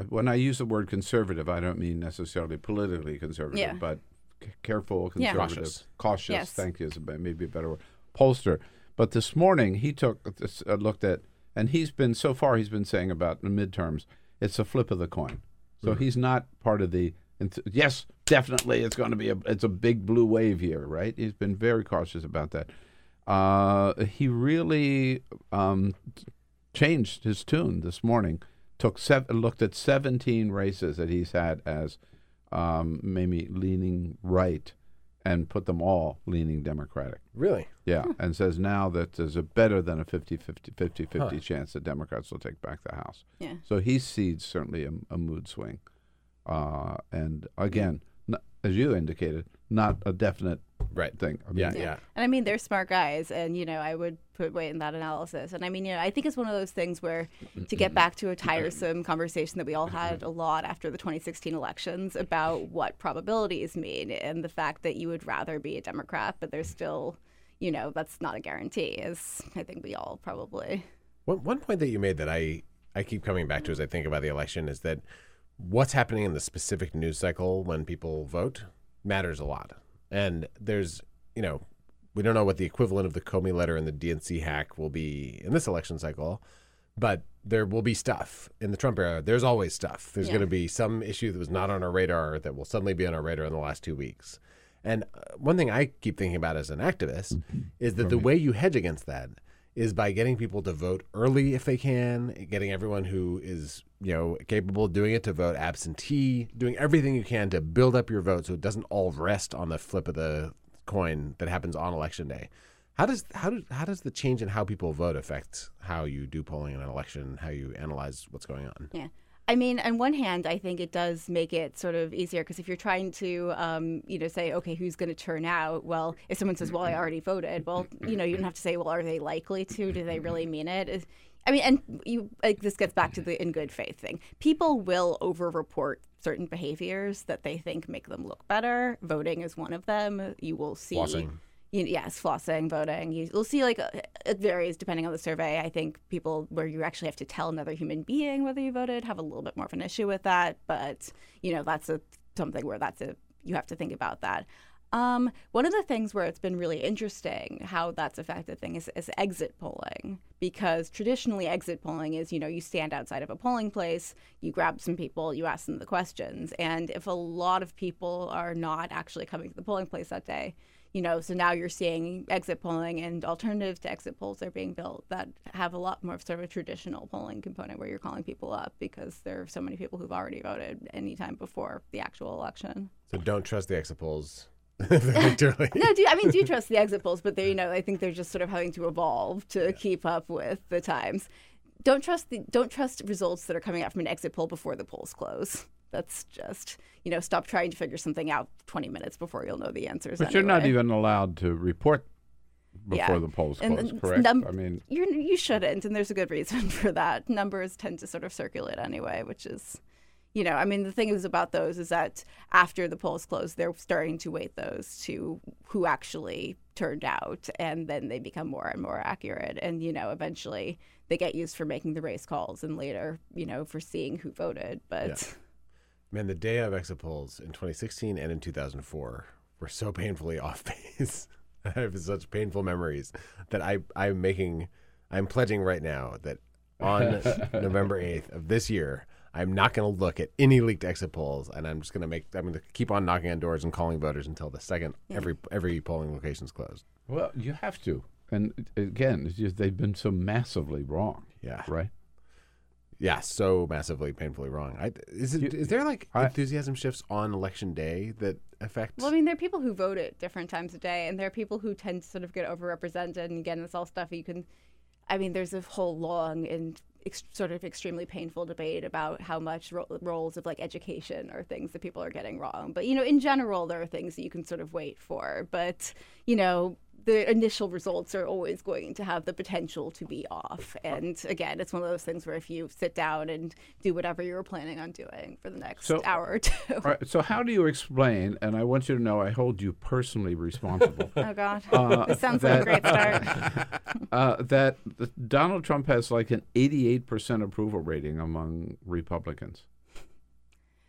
when I use the word conservative, I don't mean necessarily politically conservative, Yeah. but c- careful, Yeah. Cautious. cautious. Yes. Thank you, is a, be- maybe a better word. Pollster. But this morning he took this, uh, looked at, and he's been so far he's been saying about the midterms. It's a flip of the coin. So he's not part of the. Yes, definitely, it's going to be a. It's a big blue wave here, right? He's been very cautious about that. Uh, he really um, changed his tune this morning. Took seven, looked at seventeen races that he's had as um, maybe leaning right, and put them all leaning Democratic. Really? Yeah, and says now that there's a better than a 50 50 50 50 chance that Democrats will take back the House. Yeah. So he sees certainly a, a mood swing. Uh, and again, n- as you indicated, not a definite Right. thing. I Yeah, mean, yeah. And I mean, they're smart guys, and you know, I would put weight in that analysis. And I mean, you know, I think it's one of those things where, to get back to a tiresome conversation that we all had a lot after the 2016 elections about what probabilities mean, and the fact that you would rather be a Democrat, but there's still, you know, that's not a guarantee. Is I think we all probably. One, one point that you made that I, I keep coming back to as I think about the election is that what's happening in the specific news cycle when people vote matters a lot. And there's, you know, we don't know what the equivalent of the Comey letter and the DNC hack will be in this election cycle, but there will be stuff in the Trump era. There's always stuff. There's Yeah. going to be some issue that was not on our radar that will suddenly be on our radar in the last two weeks. And uh, one thing I keep thinking about as an activist is that the way you hedge against that is by getting people to vote early if they can, getting everyone who is you know capable of doing it to vote absentee, doing everything you can to build up your vote so it doesn't all rest on the flip of the coin that happens on election day. How does how does how does the change in how people vote affect how you do polling in an election, how you analyze what's going on? Yeah. I mean, on one hand, I think it does make it sort of easier because if you're trying to, um, you know, say, okay, who's going to turn out? Well, if someone says, well, I already voted, well, you know, you don't have to say, well, are they likely to? Do they really mean it? Is- I mean, and you like this gets back to the in good faith thing. People will over-report certain behaviors that they think make them look better. Voting is one of them. You will see. Flossing. You, yes, flossing, voting. You, you'll see like it varies depending on the survey. I think people where you actually have to tell another human being whether you voted have a little bit more of an issue with that. But you know that's a something where that's a you have to think about that. Um, one of the things where it's been really interesting how that's affected things is, is exit polling because traditionally exit polling is you know you stand outside of a polling place, you grab some people, you ask them the questions, and if a lot of people are not actually coming to the polling place that day, you know, so now you're seeing exit polling and alternatives to exit polls are being built that have a lot more of sort of a traditional polling component where you're calling people up because there are so many people who've already voted anytime before the actual election. So don't trust the exit polls. No, do I mean do trust the exit polls, but they, you know, I think they're just sort of having to evolve to keep up with the times. Don't trust the don't trust results that are coming out from an exit poll before the polls close. That's just you know, stop trying to figure something out 20 minutes before you'll know the answers. But you're not even allowed to report before Yeah. the polls And- close, and correct? num- I mean, you're, you shouldn't, and there's a good reason for that. Numbers tend to sort of circulate anyway, which is, you know, I mean, the thing is about those is that after the polls close, they're starting to weight those to who actually turned out, and then they become more and more accurate. And, you know, eventually they get used for making the race calls and later, you know, for seeing who voted. But Yeah. Man, the day of exit polls in 2016 and in 2004 were so painfully off base. I have such painful memories that I I'm making I'm pledging right now that on November 8th of this year I'm not going to look at any leaked exit polls, and I'm just going to make. I'm going to keep on knocking on doors and calling voters until the second every every polling location is closed. Well, you have to. And again, just they've been so massively wrong. Yeah. Right? Yeah, so massively, painfully wrong. I, is it? Is there like I- enthusiasm shifts on election day that affect? Well, I mean, there are people who vote at different times of day, and there are people who tend to sort of get overrepresented. And again, it's all stuff you can. I mean, there's a whole long and ex- sort of extremely painful debate about how much ro- roles of like education are things that people are getting wrong. But you know, in general, there are things that you can sort of wait for. But you know. The initial results are always going to have the potential to be off. And again, it's one of those things where if you sit down and do whatever you were planning on doing for the next So- hour or two. All right, so how do you explain, and I want you to know I hold you personally responsible, Oh, God. Uh, this sounds like a that- great start. uh, that the- Donald Trump has like an 88% approval rating among Republicans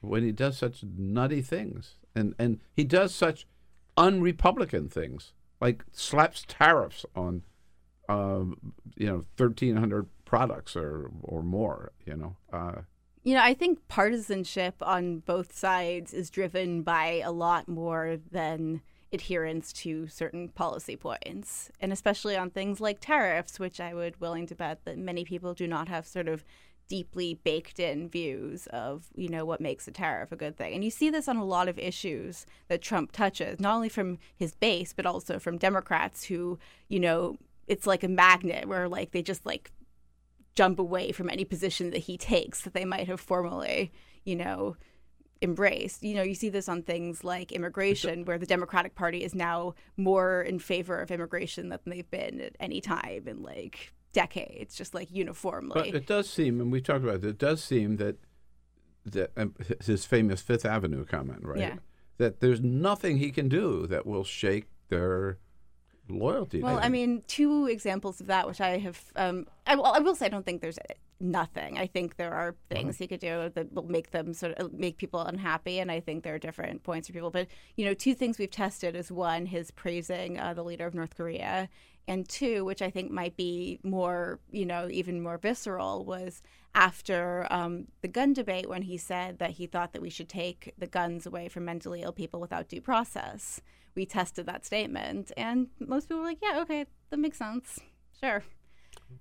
when he does such nutty things. And, and he does such un-Republican things, like slaps tariffs on, um, you know, 1,300 products or, or more, you know. Uh, You know, I think partisanship on both sides is driven by a lot more than adherence to certain policy points, and especially on things like tariffs, which I would willing to bet that many people do not have sort of deeply baked in views of you know what makes a tariff a good thing and you see this on a lot of issues that trump touches not only from his base but also from democrats who you know it's like a magnet where like they just like jump away from any position that he takes that they might have formerly, you know, embraced. You know, you see this on things like immigration, where the Democratic Party is now more in favor of immigration than they've been at any time in like decades, just like uniformly. But it does seem, and we talked about it, it does seem that that um, his famous Fifth Avenue comment, right? Yeah. That there's nothing he can do that will shake their loyalty. Well, I mean, two examples of that, which I have. Um, I, well, I will say, I don't think there's nothing. I think there are things he could do that will make them sort of make people unhappy, and I think there are different points for people. But you know, two things we've tested is one, his praising uh, the leader of North Korea, and two, which I think might be more, you know, even more visceral, was after um, the gun debate when he said that he thought that we should take the guns away from mentally ill people without due process. We tested that statement, and most people were like, "Yeah, okay, that makes sense. Sure."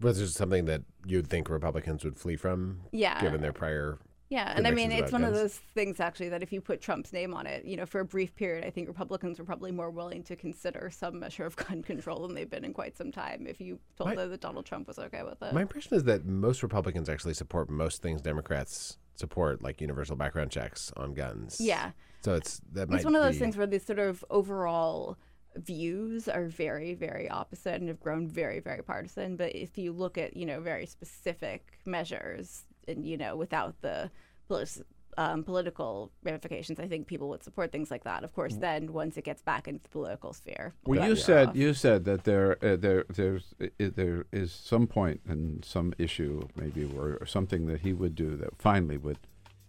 Was this something that you'd think Republicans would flee from? Yeah. Given their prior. Yeah, and I mean, it's one of those things actually that if you put Trump's name on it, you know, for a brief period, I think Republicans were probably more willing to consider some measure of gun control than they've been in quite some time. If you told My- them that Donald Trump was okay with it. My impression is that most Republicans actually support most things Democrats support, like universal background checks on guns. Yeah. So it's that might it's one of those be- things where these sort of overall views are very very opposite and have grown very very partisan but if you look at you know very specific measures and you know without the polit- um, political ramifications i think people would support things like that of course then once it gets back into the political sphere Well, you said off. you said that there uh, there there's uh, there is some point in some issue maybe or, or something that he would do that finally would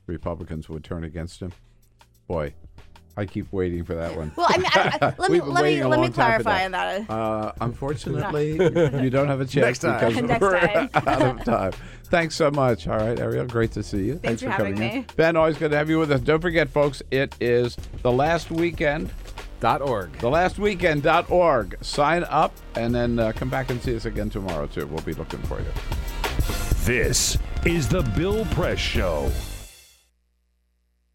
Republicans would turn against him. Boy, I keep waiting for that one. well i mean I, I, let me let me let me long time for clarify on that Uh, unfortunately, you don't have a chance Next time. because Next we're time. out of time. Thanks so much. All right, Ariel, great to see you. Thanks for coming having in. me. Ben, always good to have you with us. Don't forget, folks, it is the last weekend. Dot org. The last weekend.org. Sign up and then uh, come back and see us again tomorrow, too. We'll be looking for you. This is the Bill Press Show.